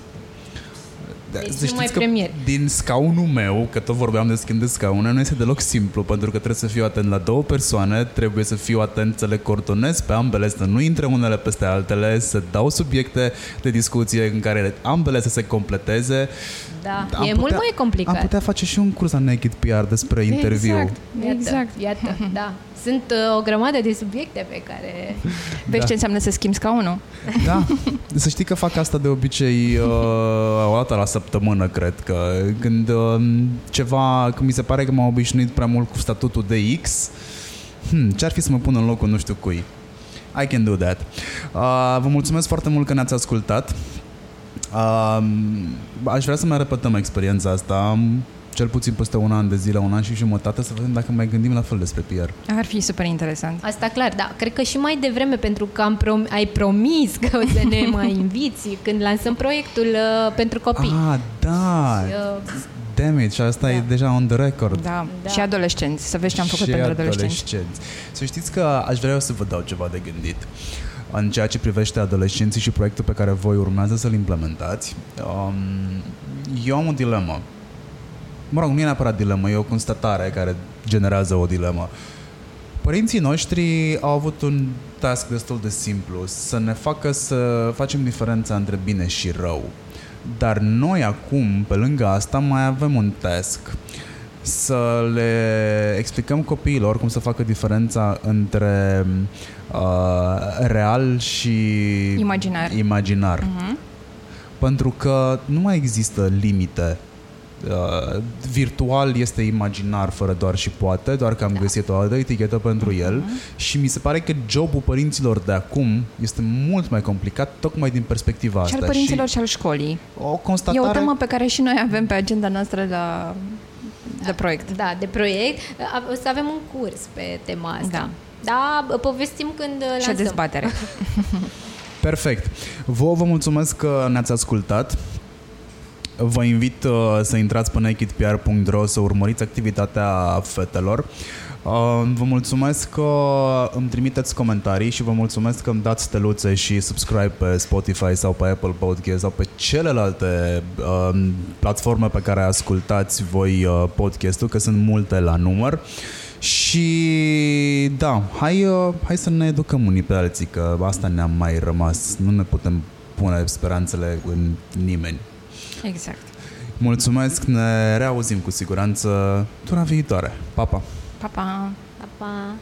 Da, Deci să nu știți mai că premier. din scaunul meu, că tot vorbeam de schimb de scaune, nu este deloc simplu, pentru că trebuie să fiu atent la două persoane, trebuie să fiu atent să le coordonez pe ambele, să nu intre unele peste altele, să dau subiecte de discuție în care ambele să se completeze. Da, Am e mult mai complicat. Am putea face și un curs la Naked PR despre interviu. Exact, Iată, exact. iată, da. Sunt uh, o grămadă de subiecte pe care... Vezi Da. ce înseamnă să schimbi scaunul? Da, să știi că fac asta de obicei uh, o dată la săptămână, cred că când uh, ceva, când mi se pare că m-am obișnuit prea mult cu statutul de X, hmm, ce-ar fi să mă pun în locul nu știu cui? I can do that. Uh, vă mulțumesc foarte mult că ne-ați ascultat. Uh, aș vrea să mai repetăm experiența asta cel puțin peste un an de zile, un an și jumătate, să vedem dacă mai gândim la fel despre PR. Ar fi super interesant. Asta clar, da. Cred că și mai devreme, pentru că am prom- ai promis că o să ne mai inviți când lansăm proiectul uh, pentru copii. Ah, da! Uh, Damn it, și asta e deja on the record. Da. Da. Și adolescenți, să vezi ce am făcut și pentru adolescenți. adolescenți. Să știți că aș vrea eu să vă dau ceva de gândit în ceea ce privește adolescenții și proiectul pe care voi urmează să-l implementați. Um, eu am o dilemă. Mă rog, nu e neapărat dilemă, e o constatare care generează o dilemă. Părinții noștri au avut un task destul de simplu, să ne facă să facem diferența între bine și rău. Dar noi acum, pe lângă asta, mai avem un task să le explicăm copiilor cum să facă diferența între uh, real și Imaginar. imaginar. Mhm. Pentru că nu mai există limite. Uh, virtual este imaginar fără doar și poate, doar că am da. găsit o altă etichetă pentru uh-huh. el și mi se pare că jobul părinților de acum este mult mai complicat tocmai din perspectiva Și asta. al părinților și al școlii. o E constatare... o temă pe care și noi avem pe agenda noastră la, de proiect. da, de proiect. A- O să avem un curs pe tema asta. Da. Da, povestim când uh, Și o lansăm. dezbatere. Perfect. Vă vă mulțumesc că ne-ați ascultat. Vă invit uh, să intrați pe nakedpr.ro să urmăriți activitatea fetelor. Uh, vă mulțumesc că îmi trimiteți comentarii și vă mulțumesc că îmi dați steluțe și subscribe pe Spotify sau pe Apple Podcast sau pe celelalte uh, platforme pe care ascultați voi uh, podcastul, că sunt multe la număr. Și Și da, hai, uh, hai să ne educăm unii pe alții, că asta ne-am mai rămas. Nu ne putem pune speranțele în nimeni. Exact. Mulțumesc, ne reauzim cu siguranță tura viitoare. Pa, pa! Pa, pa! Pa, pa!